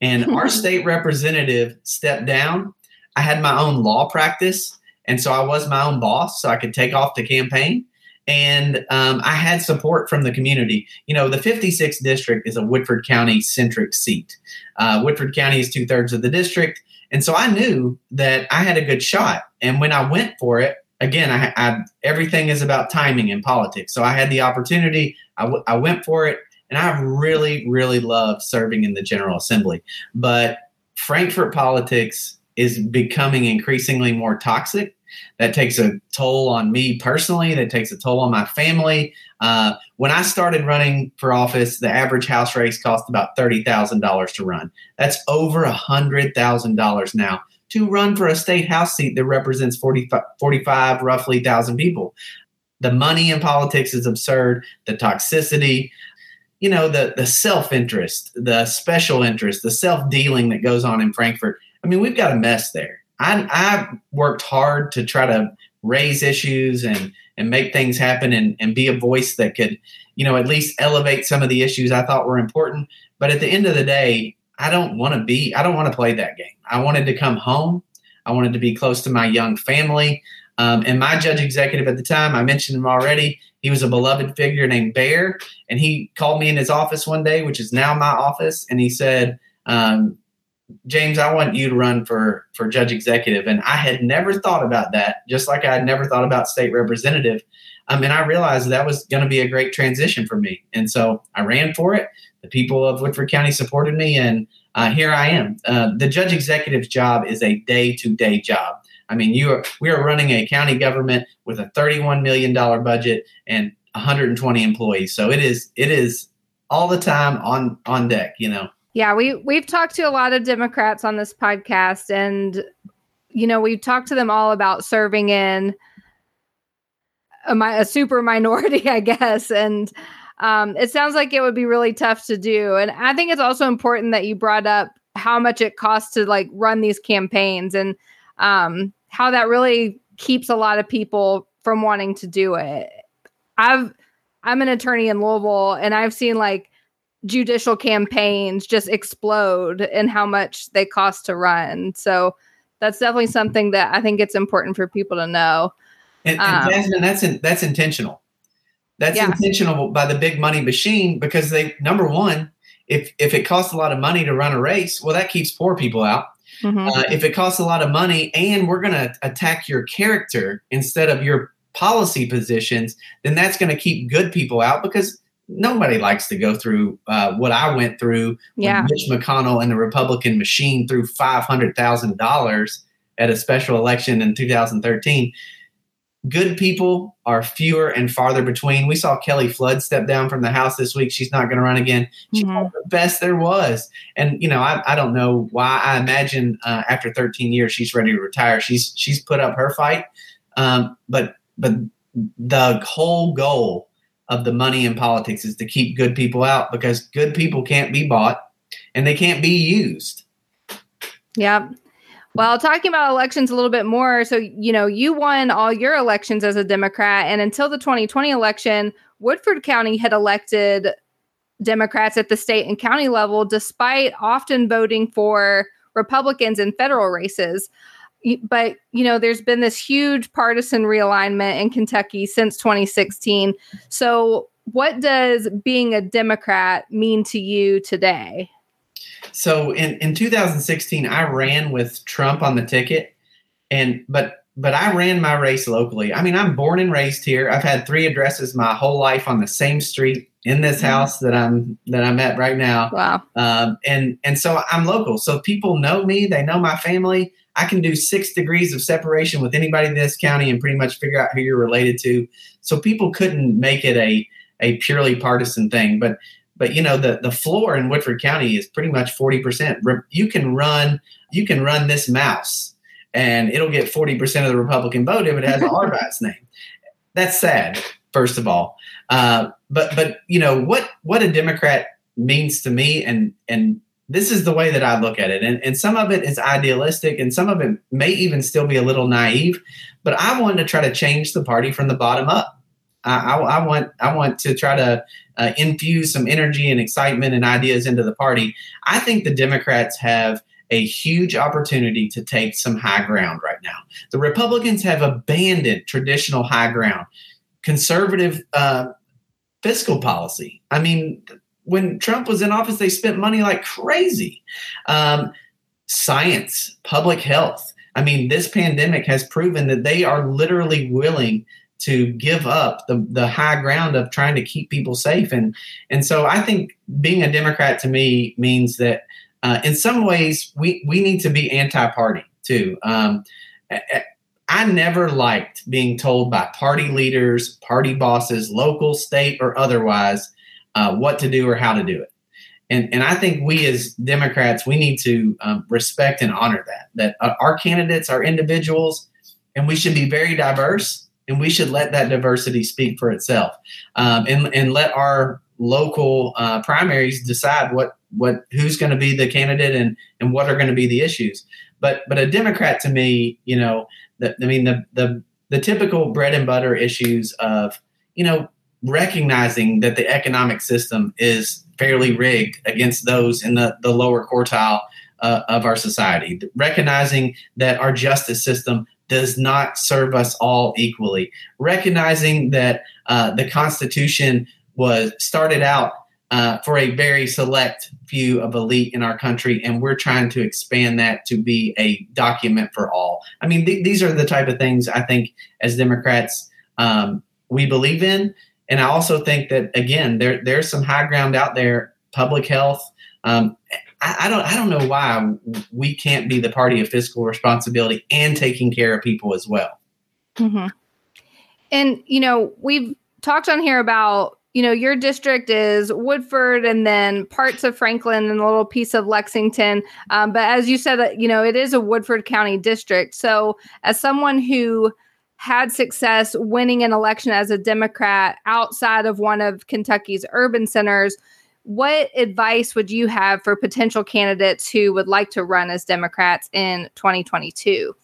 And our state representative stepped down. I had my own law practice. And so I was my own boss, so I could take off the campaign. And um, I had support from the community. You know, the 56th district is a Woodford County centric seat. Uh, Woodford County is two thirds of the district. And so I knew that I had a good shot. And when I went for it, again, I, I everything is about timing in politics. So I had the opportunity. I, w- I went for it. And I really, really love serving in the General Assembly. But Frankfort politics is becoming increasingly more toxic. That takes a toll on me personally. That takes a toll on my family. Uh, when I started running for office, the average house race cost about $30,000 to run. That's over $100,000 now to run for a state house seat that represents 45, 45 roughly thousand people. The money in politics is absurd. The toxicity, you know the the self interest, the special interest, the self dealing that goes on in Frankfort. I mean, we've got a mess there. I I worked hard to try to raise issues and and make things happen and and be a voice that could you know at least elevate some of the issues I thought were important. But at the end of the day, I don't want to be. I don't want to play that game. I wanted to come home. I wanted to be close to my young family. Um, and my judge executive at the time, I mentioned him already. He was a beloved figure named Bear, and he called me in his office one day, which is now my office, and he said, um, "James, I want you to run for for judge executive." And I had never thought about that, just like I had never thought about state representative. Um, and I realized that was going to be a great transition for me, and so I ran for it. The people of Woodford County supported me, and uh, here I am. Uh, the judge executive's job is a day to day job. I mean, you are we are running a county government with a $31 million budget and 120 employees. So it is it is all the time on on deck, you know. Yeah, we we've talked to a lot of Democrats on this podcast and you know, we've talked to them all about serving in a, a super minority, I guess, and um, it sounds like it would be really tough to do. And I think it's also important that you brought up how much it costs to like run these campaigns and um, how that really keeps a lot of people from wanting to do it. I've I'm an attorney in Louisville and I've seen like judicial campaigns just explode in how much they cost to run. So that's definitely something that I think it's important for people to know. And, and um, Jasmine, that's in, that's intentional. That's yeah. intentional by the big money machine because they number one, if if it costs a lot of money to run a race, well, that keeps poor people out. Mm-hmm. Uh, if it costs a lot of money and we're going to attack your character instead of your policy positions, then that's going to keep good people out because nobody likes to go through uh, what I went through yeah. Mitch McConnell and the Republican machine threw five hundred thousand dollars at a special election in 2013 good people are fewer and farther between. We saw Kelly Flood step down from the House this week. She's not going to run again. She's mm-hmm. the best there was. And, you know, I, I don't know why. I imagine uh, after 13 years, she's ready to retire. She's she's put up her fight. Um, but but the whole goal of the money in politics is to keep good people out because good people can't be bought and they can't be used. Yep. Well, talking about elections a little bit more. So, you know, you won all your elections as a Democrat. And until the 2020 election, Woodford County had elected Democrats at the state and county level, despite often voting for Republicans in federal races. But, you know, there's been this huge partisan realignment in Kentucky since 2016. So, what does being a Democrat mean to you today? So in, in 2016, I ran with Trump on the ticket, and but but I ran my race locally. I mean, I'm born and raised here. I've had three addresses my whole life on the same street in this mm-hmm. house that I'm that I'm at right now. Wow. Um, and and so I'm local. So people know me. They know my family. I can do six degrees of separation with anybody in this county and pretty much figure out who you're related to. So people couldn't make it a a purely partisan thing. But but you know the the floor in Woodford County is pretty much forty percent. You can run you can run this mouse and it'll get 40% of the Republican vote if it has an Arbat's name. That's sad, first of all. Uh, but but you know what what a Democrat means to me, and and this is the way that I look at it. And and some of it is idealistic, and some of it may even still be a little naive. But I want to try to change the party from the bottom up. I, I, I want I want to try to uh, infuse some energy and excitement and ideas into the party. I think the Democrats have a huge opportunity to take some high ground right now. The Republicans have abandoned traditional high ground, conservative uh, fiscal policy. I mean, when Trump was in office, they spent money like crazy. Um, science, public health. I mean, this pandemic has proven that they are literally willing to give up the, the high ground of trying to keep people safe. And, and so I think being a Democrat to me means that uh, in some ways, we, we need to be anti party too. Um, I never liked being told by party leaders, party bosses, local, state, or otherwise, uh, what to do or how to do it. And, and I think we as Democrats, we need to um, respect and honor that, that uh, our candidates are individuals and we should be very diverse and we should let that diversity speak for itself um, and, and let our local uh, primaries decide what what who's going to be the candidate and and what are going to be the issues. But but a Democrat to me, you know, the, I mean the the the typical bread and butter issues of you know recognizing that the economic system is fairly rigged against those in the the lower quartile uh, of our society, recognizing that our justice system does not serve us all equally, recognizing that uh, the Constitution was started out uh, for a very select few of elite in our country, and we're trying to expand that to be a document for all. I mean, th- these are the type of things I think as Democrats um, we believe in, and I also think that again, there there's some high ground out there. Public health. Um, I, I don't I don't know why we can't be the party of fiscal responsibility and taking care of people as well. Mm-hmm. And you know, we've talked on here about you know, your district is Woodford and then parts of Franklin and a little piece of Lexington. Um, but as you said, you know, it is a Woodford County district. So, as someone who had success winning an election as a Democrat outside of one of Kentucky's urban centers, what advice would you have for potential candidates who would like to run as Democrats in 2022?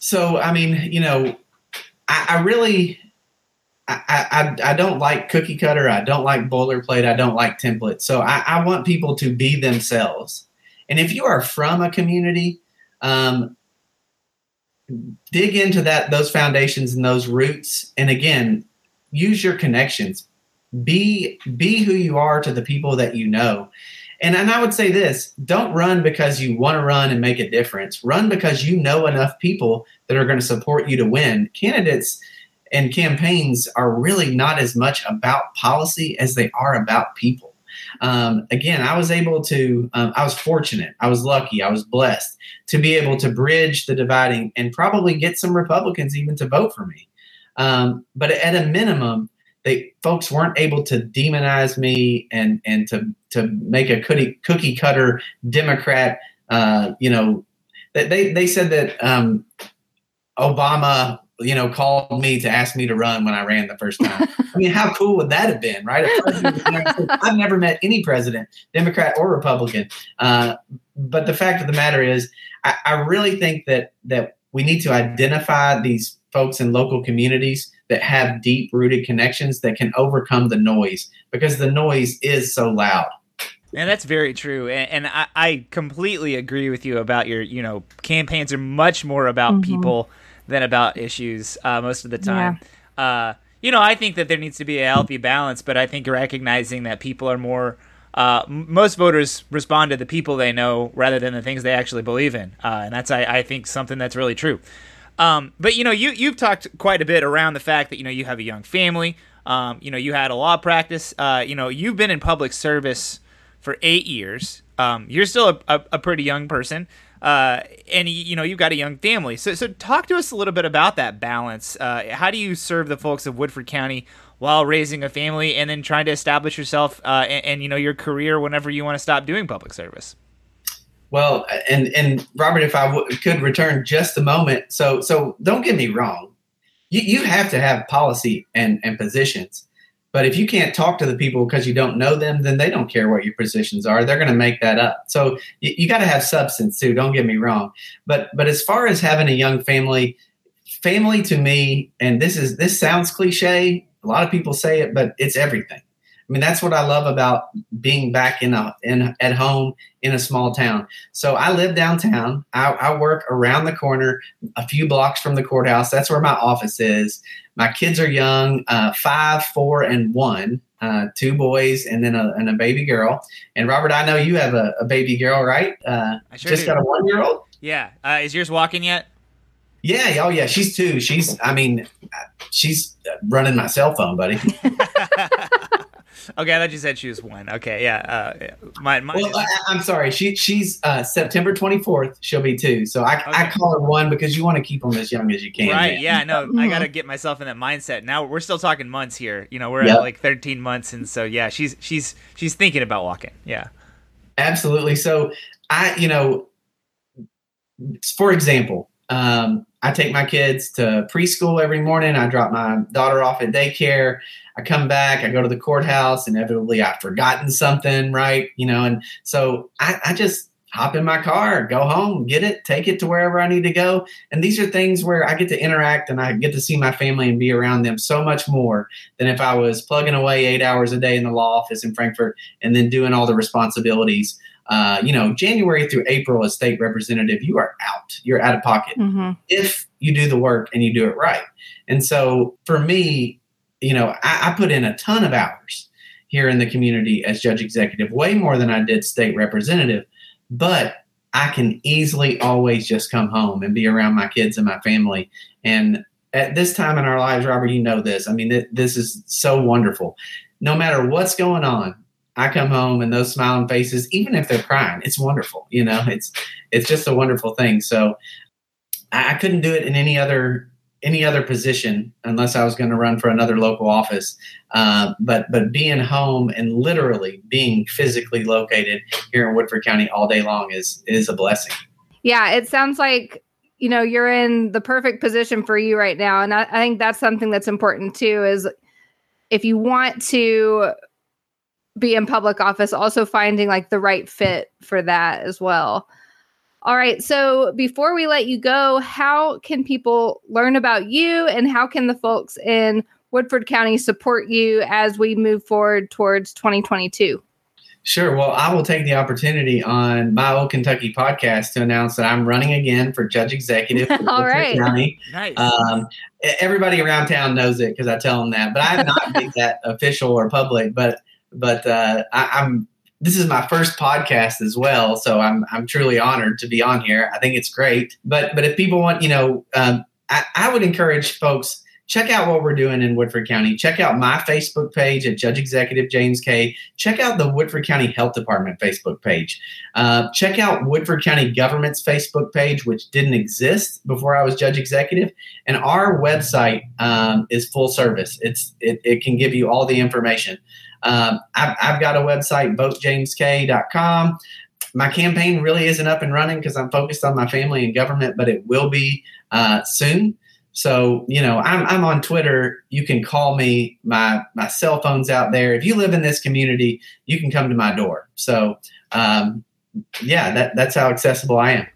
So, I mean, you know, I, I really I, I, I don't like cookie cutter. I don't like boilerplate. I don't like templates. So I, I want people to be themselves. And if you are from a community, um, dig into that those foundations and those roots. And again, use your connections. Be be who you are to the people that you know. And, and I would say this don't run because you want to run and make a difference. Run because you know enough people that are going to support you to win. Candidates and campaigns are really not as much about policy as they are about people. Um, again, I was able to, um, I was fortunate, I was lucky, I was blessed to be able to bridge the dividing and probably get some Republicans even to vote for me. Um, but at a minimum, they folks weren't able to demonize me and and to to make a cookie cookie cutter Democrat. Uh, you know, they they said that um, Obama you know, called me to ask me to run when I ran the first time. I mean, how cool would that have been, right? I've never met any president, Democrat or Republican. Uh, but the fact of the matter is, I, I really think that that we need to identify these folks in local communities that have deep rooted connections that can overcome the noise because the noise is so loud. And that's very true. And, and I, I, completely agree with you about your, you know, campaigns are much more about mm-hmm. people than about issues uh, most of the time. Yeah. Uh, you know, I think that there needs to be a healthy balance, but I think recognizing that people are more, uh, most voters respond to the people they know rather than the things they actually believe in. Uh, and that's, I, I think, something that's really true. Um, but you know, you you've talked quite a bit around the fact that you know you have a young family. Um, you know, you had a law practice. Uh, you know, you've been in public service for eight years. Um, you're still a, a, a, pretty young person, uh, and you know you've got a young family. So, so talk to us a little bit about that balance. Uh, how do you serve the folks of Woodford County while raising a family, and then trying to establish yourself uh, and, and you know your career whenever you want to stop doing public service? Well, and and Robert, if I w- could return just a moment, so so don't get me wrong, you you have to have policy and and positions, but if you can't talk to the people because you don't know them, then they don't care what your positions are. They're going to make that up. So you, you got to have substance too. Don't get me wrong, but but as far as having a young family, family to me, and this is this sounds cliche. A lot of people say it, but it's everything I mean, that's what I love about being back in a in at home in a small town. So I live downtown. I, I work around the corner, a few blocks from the courthouse. That's where my office is. My kids are young, uh, five, four, and one. Uh, two boys and then a, and a baby girl. And Robert, I know you have a, a baby girl, right? Uh, I sure just do. got a one year old. Yeah. Uh, is yours walking yet? Yeah. Oh, yeah. She's two. She's. I mean, she's running my cell phone, buddy. Okay, I thought you said she was one. Okay, yeah. Uh, my, well, is- I, am sorry. She she's uh, September 24th. She'll be two. So I, okay. I call her one because you want to keep them as young as you can. Right? Man. Yeah. No, I got to get myself in that mindset. Now we're still talking months here. You know, we're yep. at like 13 months, and so yeah, she's she's she's thinking about walking. Yeah. Absolutely. So I, you know, for example, um, I take my kids to preschool every morning. I drop my daughter off at daycare. I come back, I go to the courthouse. Inevitably, I've forgotten something, right? You know, and so I, I just hop in my car, go home, get it, take it to wherever I need to go. And these are things where I get to interact and I get to see my family and be around them so much more than if I was plugging away eight hours a day in the law office in Frankfort and then doing all the responsibilities uh, you know, January through April as state representative, you are out. You're out of pocket mm-hmm. if you do the work and you do it right. And so for me, you know, I, I put in a ton of hours here in the community as judge executive, way more than I did state representative. But I can easily always just come home and be around my kids and my family. And at this time in our lives, Robert, you know this. I mean, th- this is so wonderful. No matter what's going on, I come home and those smiling faces, even if they're crying, it's wonderful. You know, it's it's just a wonderful thing. So I, I couldn't do it in any other any other position unless I was going to run for another local office. Uh, but but being home and literally being physically located here in Woodford County all day long is is a blessing. Yeah, it sounds like you know you're in the perfect position for you right now, and I, I think that's something that's important too. Is if you want to be in public office, also finding like the right fit for that as well. All right. So before we let you go, how can people learn about you and how can the folks in Woodford County support you as we move forward towards 2022? Sure. Well, I will take the opportunity on my old Kentucky podcast to announce that I'm running again for judge executive. All right. County. Nice. Um, everybody around town knows it because I tell them that, but I have not made that official or public. But but uh, I, am this is my first podcast as well, so I'm I'm truly honored to be on here. I think it's great. But but if people want, you know, um, I, I would encourage folks check out what we're doing in Woodford County. Check out my Facebook page at Judge Executive James Kay Check out the Woodford County Health Department Facebook page. Uh, check out Woodford County Government's Facebook page, which didn't exist before I was Judge Executive. And our website um, is full service. It's it, it can give you all the information. Um, I've, I've, got a website, votejameskay.com. My campaign really isn't up and running because I'm focused on my family and government, but it will be uh, soon. So, you know, I'm, I'm on Twitter. You can call me. My, my cell phone's out there. If you live in this community, you can come to my door. So, um, yeah, that, that's how accessible I am.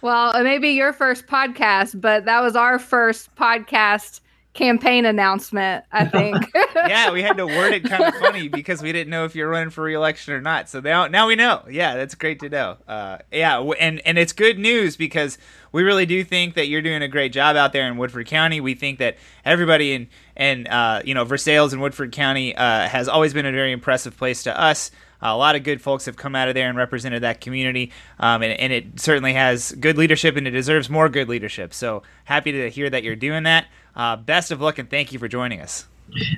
Well, it may be your first podcast, but that was our first podcast campaign announcement, I think. yeah, we had to word it kind of funny because we didn't know if you're running for reelection or not. So now, now we know. Yeah, that's great to know. Uh, yeah, and and it's good news because we really do think that you're doing a great job out there in Woodford County. We think that everybody in and uh, you know Versailles and Woodford County uh, has always been a very impressive place to us. A lot of good folks have come out of there and represented that community, um, and, and it certainly has good leadership, and it deserves more good leadership. So happy to hear that you're doing that. Uh, best of luck and thank you for joining us.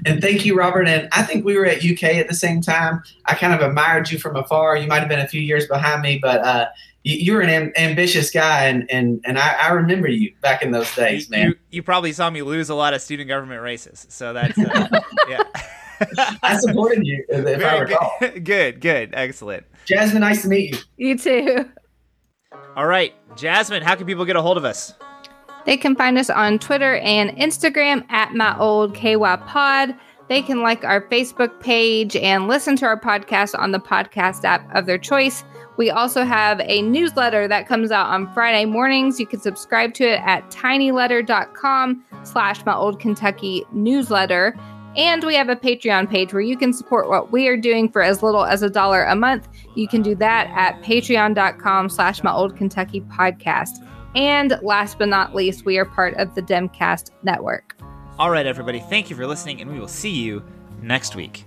And thank you, Robert. And I think we were at UK at the same time. I kind of admired you from afar. You might have been a few years behind me, but uh, you, are an am- ambitious guy, and and and I, I, remember you back in those days, man. You, you, probably saw me lose a lot of student government races, so that's uh, yeah. I supported you, if Very I recall. Good. good, good, excellent. Jasmine, nice to meet you. You too. All right, Jasmine, how can people get a hold of us? They can find us on Twitter and Instagram at my old KY pod. They can like our Facebook page and listen to our podcast on the podcast app of their choice. We also have a newsletter that comes out on Friday mornings. You can subscribe to it at tinyletter.com slash my old Kentucky newsletter. And we have a Patreon page where you can support what we are doing for as little as a dollar a month. You can do that at patreon.com slash my old Kentucky podcast. And last but not least, we are part of the Demcast network. All right, everybody, thank you for listening, and we will see you next week.